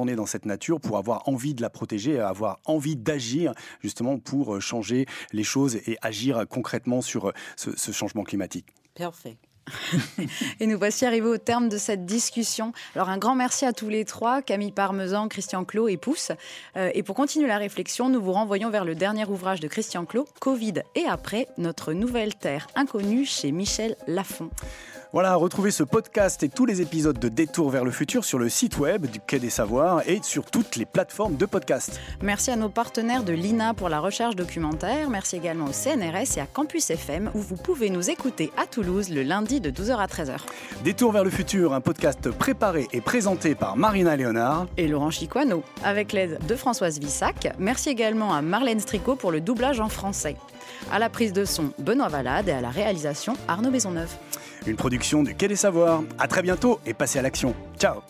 Speaker 1: est, dans cette nature pour avoir envie de la protéger, avoir envie d'agir justement pour changer les choses agir concrètement sur euh, ce, changement climatique.
Speaker 3: Parfait.
Speaker 2: et nous voici arrivés au terme de cette discussion. Alors un grand merci à tous les trois, Camille Parmesan, Christian Clot et Pousse. Euh, et pour continuer la réflexion, nous vous renvoyons vers le dernier ouvrage de Christian Clot, Covid et après, notre nouvelle terre inconnue chez Michel Lafon.
Speaker 1: Voilà, retrouvez ce podcast et tous les épisodes de Détour vers le futur sur le site web du Quai des Savoirs et sur toutes les plateformes de podcast.
Speaker 2: Merci à nos partenaires de l'INA pour la recherche documentaire. Merci également au CNRS et à Campus FM où vous pouvez nous écouter à Toulouse le lundi de 12h à 13h.
Speaker 1: Détour vers le futur, un podcast préparé et présenté par Marina Léonard
Speaker 2: et Laurent Chicoineau avec l'aide de Françoise Vissac. Merci également à Marlène Stricot pour le doublage en français. À la prise de son, Benoît Valade et à la réalisation, Arnaud Maisonneuve.
Speaker 1: Une production du Quai des Savoirs. À très bientôt et passez à l'action. Ciao